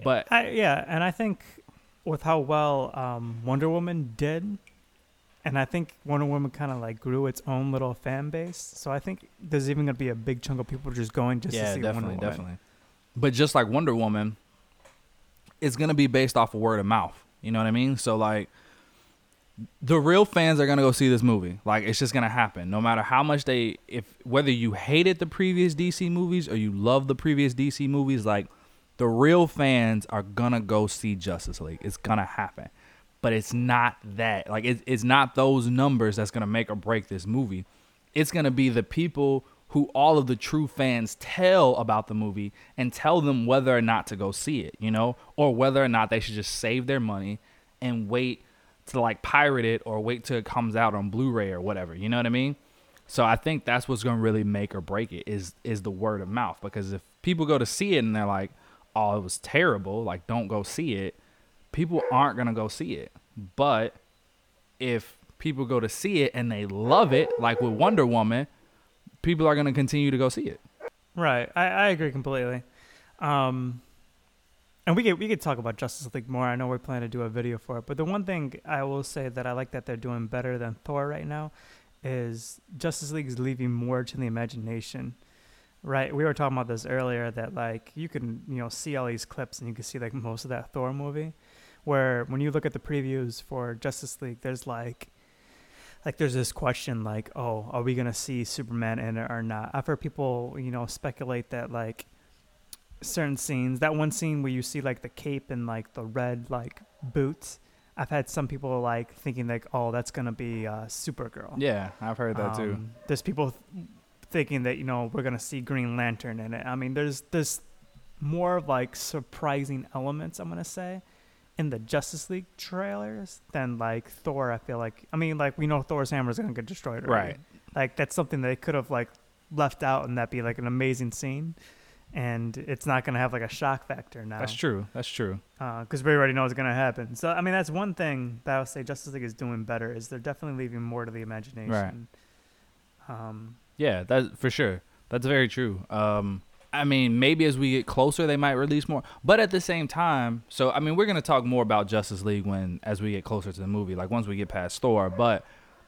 Speaker 1: But
Speaker 2: I, yeah, and I think with how well um, Wonder Woman did, and I think Wonder Woman kind of like grew its own little fan base. So I think there's even gonna be a big chunk of people just going just to see
Speaker 1: definitely,
Speaker 2: Wonder Woman.
Speaker 1: definitely. But just like Wonder Woman, it's gonna be based off of word of mouth. You know what I mean? So like, the real fans are gonna go see this movie. Like, it's just gonna happen, no matter how much they, if whether you hated the previous DC movies or you love the previous DC movies, like, the real fans are gonna go see Justice League. It's gonna happen. But it's not that. Like, it's it's not those numbers that's gonna make or break this movie it's to be the people who all of the true fans tell about the movie and tell them whether or not to go see it, you know, or whether or not they should just save their money and wait to like pirate it or wait till it comes out on Blu-ray or whatever, you know what I mean? So I think that's what's to really make or break it is is the word of mouth because if people go to see it and they're like, "Oh, it was terrible," like don't go see it, people aren't to go see it. But if people go to see it and they love it, like with Wonder Woman, people are gonna continue to go see it.
Speaker 2: Right, I, I agree completely. Um, and we could we could talk about Justice League more. I know we're planning to do a video for it, but the one thing I will say that I like that they're doing better than Thor right now is Justice League is leaving more to the imagination. Right, we were talking about this earlier that like you can you know see all these clips and you can see like most of that Thor movie, where when you look at the previews for Justice League, there's like like there's this question like oh are we gonna see superman in it or not? I've heard people you know speculate that like certain scenes that one scene where you see like the cape and like the red like boots i've had some people like thinking like oh that's gonna be uh supergirl.
Speaker 1: Yeah, I've heard that too.
Speaker 2: Um, there's people th- thinking that you know we're gonna see green lantern in it. I mean there's there's more of like surprising elements i'm gonna say in the Justice League trailers than like Thor. I feel like I mean like we know Thor's hammer is gonna get destroyed, already.
Speaker 1: Right.
Speaker 2: Like that's something they could have like left out and that be like an amazing scene. And it's not gonna have like a shock factor now.
Speaker 1: That's true. That's true.
Speaker 2: because we already know it's gonna happen. So I mean, that's one thing that I would say Justice League is doing better is they're definitely leaving more to the imagination. Um,
Speaker 1: Yeah, that for sure. That's very true. Um, I mean, maybe as we get closer, they might release more. But at the same time, so I mean, we're gonna talk more about Justice League when as we get closer to the movie, like once we get past Thor. But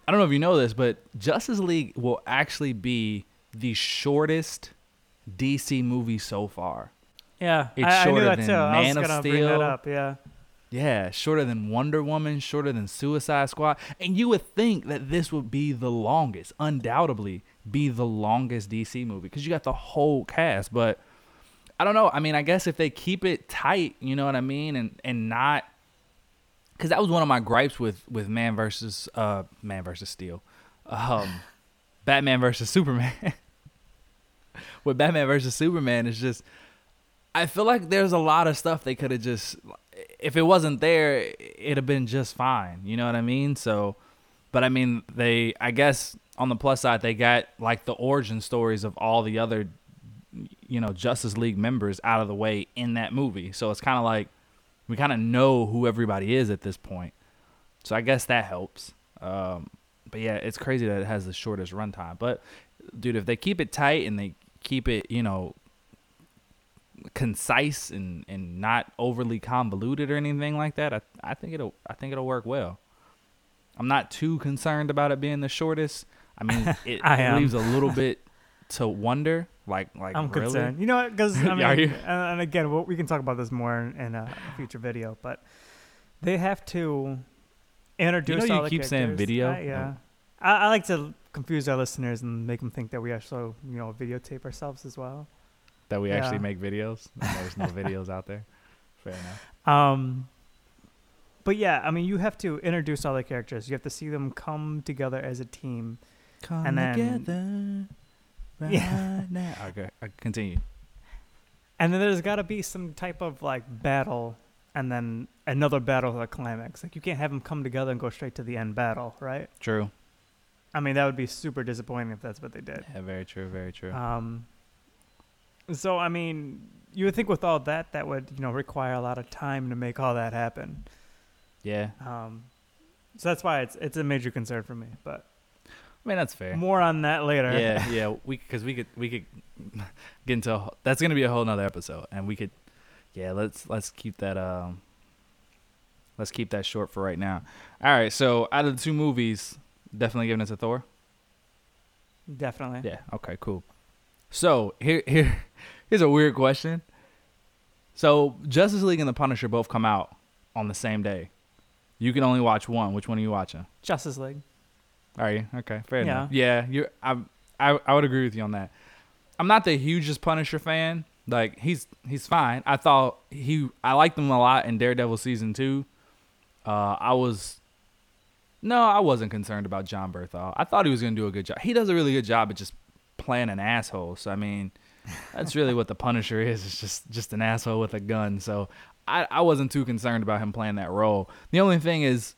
Speaker 1: I don't know if you know this, but Justice League will actually be the shortest DC movie so far.
Speaker 2: yeah,
Speaker 1: It's
Speaker 2: I,
Speaker 1: shorter
Speaker 2: that
Speaker 1: than
Speaker 2: too. I was
Speaker 1: Man of
Speaker 2: gonna bring that
Speaker 1: Steel.
Speaker 2: up. Yeah,
Speaker 1: Yeah, shorter than Wonder Woman, shorter than Suicide Squad. And you would think that this would be the longest, undoubtedly be the longest DC movie because you got the whole cast. But I don't know. I mean, I guess if they keep it tight, you know what I mean, and and not because that was one of my gripes with with Man versus uh Man versus Steel, um, *laughs* Batman versus Superman. *laughs* with Batman versus Superman, it's just I feel like there's a lot of stuff they could have just if it wasn't there, it'd have been just fine. You know what I mean? So, but I mean, they I guess on the plus side, they got like the origin stories of all the other you know Justice League members out of the way in that movie. So it's kind of like we kind of know who everybody is at this point. So I guess that helps. Um, but yeah, it's crazy that it has the shortest runtime. But dude, if they keep it tight and they keep it, you know, concise and, and not overly convoluted or anything like that, I, I think it'll I think it'll work well. I'm not too concerned about it being the shortest. I mean, it, *laughs*
Speaker 2: I
Speaker 1: it leaves a little bit to wonder. Like like
Speaker 2: I'm
Speaker 1: really?
Speaker 2: concerned. You know what? Because I *laughs* mean,
Speaker 1: you?
Speaker 2: and, again, we'll, we can talk about this more in, a future video, but they have to introduce.
Speaker 1: you
Speaker 2: all the
Speaker 1: keep saying video?
Speaker 2: Uh, yeah, I, I like to confuse our listeners and make them think that we actually, you know, videotape ourselves as well.
Speaker 1: that we actually make videos. And there's no videos out there. *laughs* Fair enough.
Speaker 2: Um, but yeah, I mean, you have to introduce all the characters. You have to see them come together as a team.
Speaker 1: Come
Speaker 2: And then-
Speaker 1: together right
Speaker 2: Yeah. *laughs*
Speaker 1: now. Okay, uh, continue.
Speaker 2: And then there's got to be some type of like battle, and then another battle at the climax. Like you can't have them come together and go straight to the end battle, right?
Speaker 1: True.
Speaker 2: I mean, that would be super disappointing if that's what they did.
Speaker 1: Yeah, very true. Very true.
Speaker 2: Um, so I mean, you would think with all that, that would you know require a lot of time to make all that happen.
Speaker 1: yeah,
Speaker 2: Um, so that's why it's it's a major concern for me. But
Speaker 1: I mean that's fair.
Speaker 2: more on that later.
Speaker 1: Yeah, *laughs* yeah. We because we could we could *laughs* get into a, that's gonna be a whole nother episode, and we could yeah let's let's keep that um let's keep that short for right now. All right, so out of the two movies, definitely giving it to Thor.
Speaker 2: definitely.
Speaker 1: Yeah. Okay. Cool. So here, here, *laughs* here's a weird question. So Justice League and The Punisher both come out on the same day. You can only watch one. Which one are you watching?
Speaker 2: Justice League.
Speaker 1: Are you okay? Fair
Speaker 2: Yeah.
Speaker 1: enough. Yeah. You. I. I. I would agree with you on that. I'm not the hugest Punisher fan. Like he's he's fine. I thought he. I liked him a lot in Daredevil season two. Uh, I was. No, I wasn't concerned about Jon Bernthal. I thought he was gonna do a good job. He does a really good job at just playing an asshole. So I mean, that's really what the Punisher is. It's just just an asshole with a gun. So I I wasn't too concerned about him playing that role. The only thing is,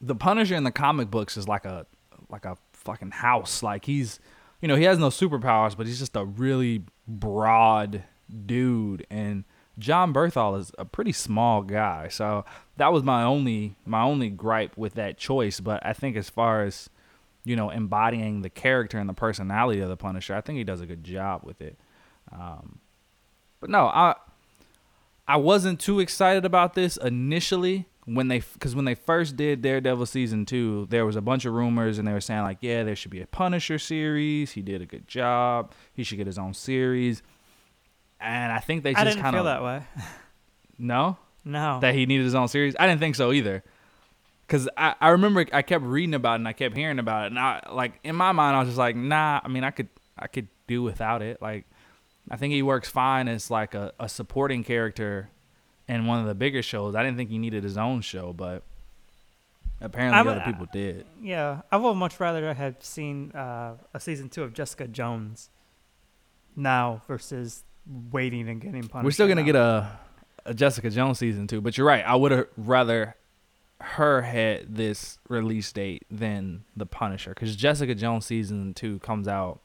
Speaker 1: the Punisher in the comic books is like a like a fucking house. Like he's, you know, he has no superpowers, but he's just a really broad dude. And Jon Bernthal is a pretty small guy, so that was my only my only gripe with that choice. But I think as far as you know, embodying the character and the personality of the Punisher, I think he does a good job with it. Um, but no, I I wasn't too excited about this initially when they because when they first did Daredevil season two, there was a bunch of rumors and they were saying like, yeah, there should be a Punisher series. He did a good job. He should get his own series. And I think they just
Speaker 2: I didn't
Speaker 1: kind
Speaker 2: feel
Speaker 1: of
Speaker 2: that way.
Speaker 1: no
Speaker 2: No.
Speaker 1: that he needed his own series. I didn't think so either. Cause I, I remember I kept reading about it and I kept hearing about it and I like in my mind I was just like nah I mean I could I could do without it like I think he works fine as like a, a supporting character in one of the bigger shows I didn't think he needed his own show but apparently
Speaker 2: I'm-
Speaker 1: other people did
Speaker 2: yeah, I would much rather have seen uh, a season two of Jessica Jones now versus waiting and getting punished.
Speaker 1: we're still gonna get a, a Jessica Jones season two but you're right I would have rather her had this release date than the Punisher because Jessica Jones season two comes out.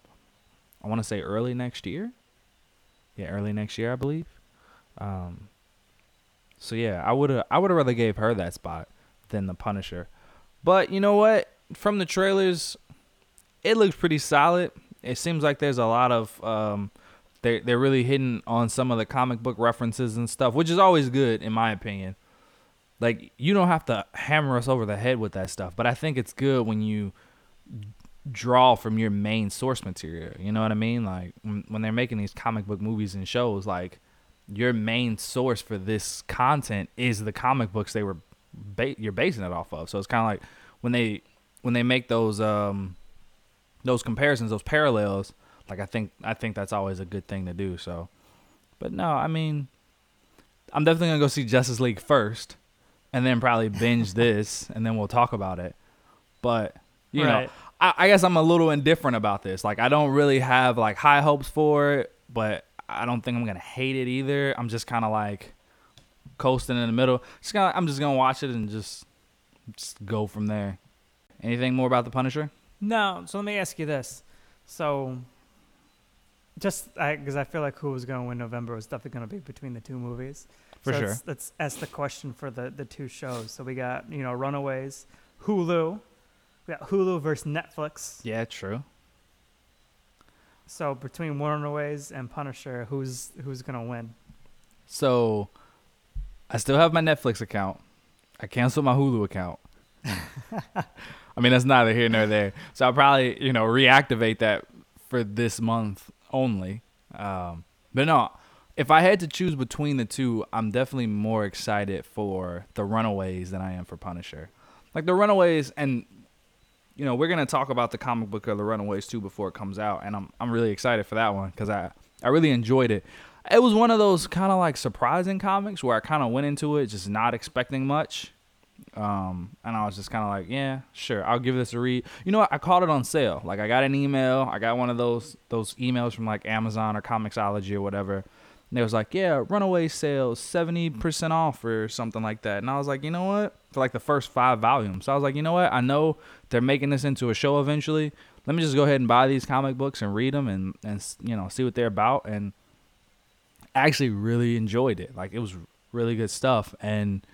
Speaker 1: I want to say early next year. Yeah, early next year, I believe. Um. So yeah, I would have I would have rather gave her that spot than the Punisher, but you know what? From the trailers, it looks pretty solid. It seems like there's a lot of um, they they're really hitting on some of the comic book references and stuff, which is always good in my opinion. Like you don't have to hammer us over the head with that stuff, but I think it's good when you draw from your main source material. You know what I mean? Like when, when they're making these comic book movies and shows, like your main source for this content is the comic books they were ba- you're basing it off of. So it's kind of like when they when they make those um those comparisons, those parallels, like I think I think that's always a good thing to do. So, but no, I mean, I'm definitely gonna go see Justice League first, and then probably *laughs* binge this, and then we'll talk about it. But you
Speaker 3: Right.
Speaker 1: know, I, I guess I'm a little indifferent about this. Like I don't really have like high hopes for it, but I don't think I'm gonna hate it either. I'm just kind of like coasting in the middle. Just gonna, I'm just gonna watch it and just just go from there. Anything more about the Punisher?
Speaker 3: No, so let me ask you this. So, just because I, feel like who was going to win November was definitely going to be between the two movies.
Speaker 1: For
Speaker 3: so
Speaker 1: sure.
Speaker 3: Let's, let's ask the question for the, the two shows. So we got, you know, Runaways, Hulu. We got Hulu versus Netflix.
Speaker 1: Yeah, true.
Speaker 3: So between Runaways and Punisher, who's who's going to win?
Speaker 1: So I still have my Netflix account. I canceled my Hulu account. *laughs* I mean, that's neither here nor there. So I'll probably, you know, reactivate that for this month only. Um, but no, if I had to choose between the two, I'm definitely more excited for the Runaways than I am for Punisher. Like the Runaways, and you know, we're gonna talk about the comic book of the Runaways too before it comes out, and I'm I'm really excited for that one because I I really enjoyed it. It was one of those kind of like surprising comics where I kind of went into it just not expecting much. Um, and I was just kind of like, yeah, sure, I'll give this a read. You know what? I caught it on sale. Like I got an email. I got one of those those emails from like Amazon or Comixology or whatever. And they was like, yeah, Runaway sales seventy percent off or something like that. And I was like, you know what? For like the first five volumes, so I was like, you know what? I know they're making this into a show eventually. Let me just go ahead and buy these comic books and read them and and you know see what they're about. And I actually really enjoyed it. Like it was really good stuff. And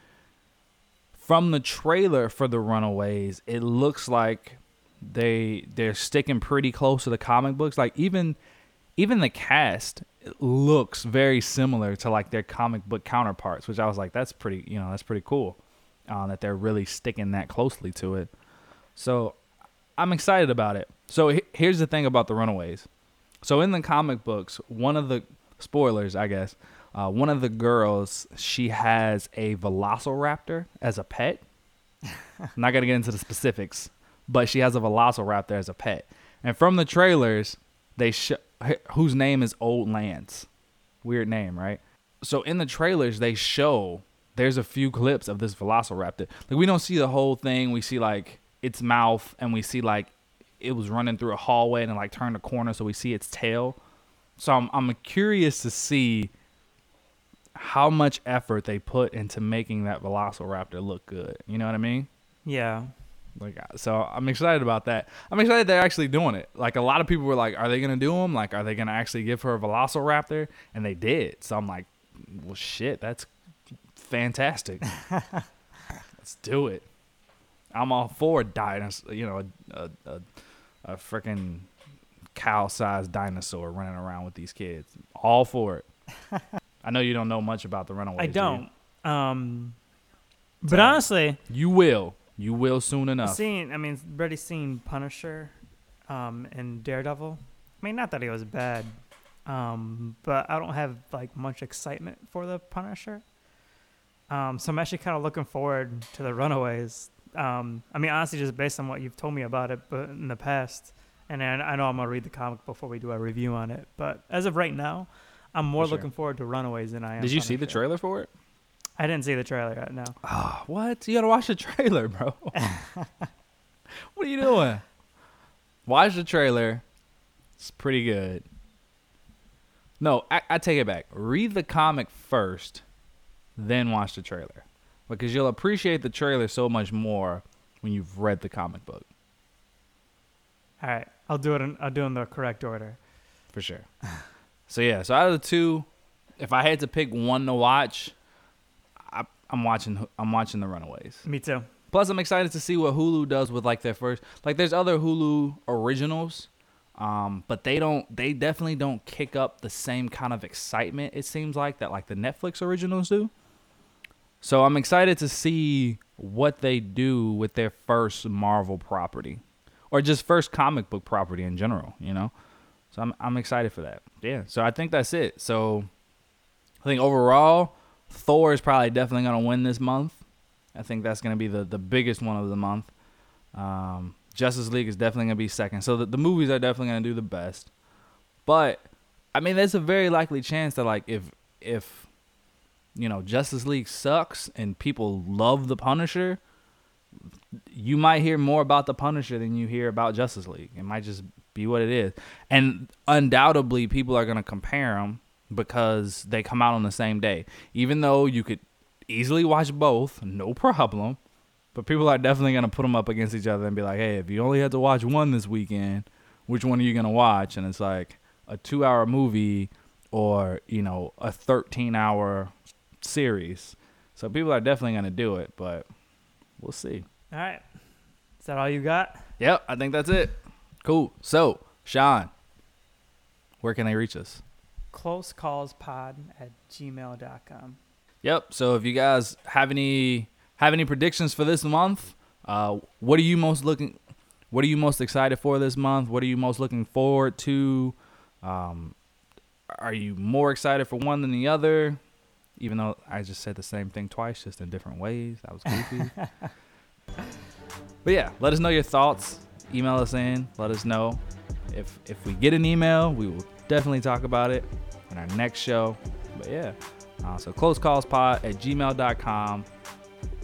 Speaker 1: from the trailer for the Runaways, it looks like they they're sticking pretty close to the comic books. Like even even the cast looks very similar to like their comic book counterparts, which I was like, that's pretty you know that's pretty cool uh, that they're really sticking that closely to it. So I'm excited about it. So he- here's the thing about the Runaways. So in the comic books, one of the spoilers, I guess, uh, one of the girls she has a Velociraptor as a pet. I'm *laughs* not gonna get into the specifics, but she has a Velociraptor as a pet. And from the trailers, they sh- whose name is Old Lace. Weird name, right? So in the trailers, they show there's a few clips of this Velociraptor. Like we don't see the whole thing. We see like its mouth, and we see like it was running through a hallway and like turned a corner, so we see its tail. So I'm I'm curious to see how much effort they put into making that Velociraptor look good. You know what I mean?
Speaker 3: Yeah.
Speaker 1: Like so, I'm excited about that. I'm excited they're actually doing it. Like a lot of people were like, "Are they gonna do them? Like, are they gonna actually give her a Velociraptor?" And they did. So I'm like, "Well, shit, that's fantastic. *laughs* Let's do it." I'm all for dinosaur. You know, a a, a, a freaking cow-sized dinosaur running around with these kids. All for it. *laughs* I know you don't know much about the Runaways.
Speaker 3: I
Speaker 1: do
Speaker 3: don't. Um, but
Speaker 1: me.
Speaker 3: honestly,
Speaker 1: You will. You will soon enough.
Speaker 3: seeing, I mean, already seen Punisher, um, and Daredevil. I mean, not that he was bad, um, but I don't have like much excitement for the Punisher. Um, so I'm actually kind of looking forward to the Runaways. Um, I mean, honestly, just based on what you've told me about it, but in the past, and I, I know I'm gonna read the comic before we do a review on it. But as of right now, I'm more
Speaker 1: For sure.
Speaker 3: looking forward to Runaways than I am.
Speaker 1: Did you see the trailer for it?
Speaker 3: I didn't see the trailer yet. No.
Speaker 1: Oh, what? You gotta watch the trailer, bro. *laughs* what are you doing? Watch the trailer. It's pretty good. No, I, I take it back. Read the comic first, then watch the trailer. because you'll appreciate the trailer so much more when you've read the comic book
Speaker 3: All right, I'll do it. In, I'll do it in the correct order.
Speaker 1: for sure. *laughs* so yeah, so out of the two, if I had to pick one to watch, I'm watching. I'm watching The Runaways.
Speaker 3: Me too.
Speaker 1: Plus, I'm excited to see what Hulu does with like their first. Like, there's other Hulu originals, um, but they don't. They definitely don't kick up the same kind of excitement. It seems like that, like the Netflix originals do. So I'm excited to see what they do with their first Marvel property, or just first comic book property in general. You know, so I'm I'm excited for that. Yeah. So I think that's it. So I think overall, Thor is probably definitely gonna win this month. I think that's going to be the, the biggest one of the month. Um, Justice League is definitely going to be second. So the, the movies are definitely going to do the best. But I mean, there's a very likely chance that like if if you know Justice League sucks and people love the Punisher, you might hear more about the Punisher than you hear about Justice League. It might just be what it is. And undoubtedly, people are going to compare them because they come out on the same day. Even though you could easily watch both, no problem. But people are definitely gonna put them up against each other and be like, "Hey, if you only had to watch one this weekend, which one are you gonna watch?" And it's like a two-hour movie or you know a 13-hour series. So people are definitely gonna do it, but we'll see.
Speaker 3: All right. Is that all you got?
Speaker 1: Yep, I think that's it. Cool. So, Sean, where can they reach us?
Speaker 3: Closecallspod at gmail.com.
Speaker 1: Yep. So if you guys have any have any predictions for this month, uh, what are you most looking? What are you most excited for this month? What are you most looking forward to? Um, are you more excited for one than the other? Even though I just said the same thing twice, just in different ways. That was goofy. *laughs* but yeah, let us know your thoughts. Email us in. Let us know if if we get an email, we will definitely talk about it in our next show. But yeah. Uh, so closecallspod at gmail.com.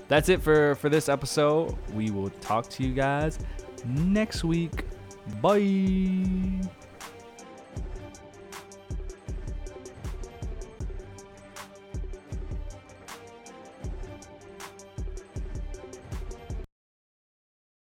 Speaker 1: That's it for, for this episode. We will talk to you guys next week. Bye.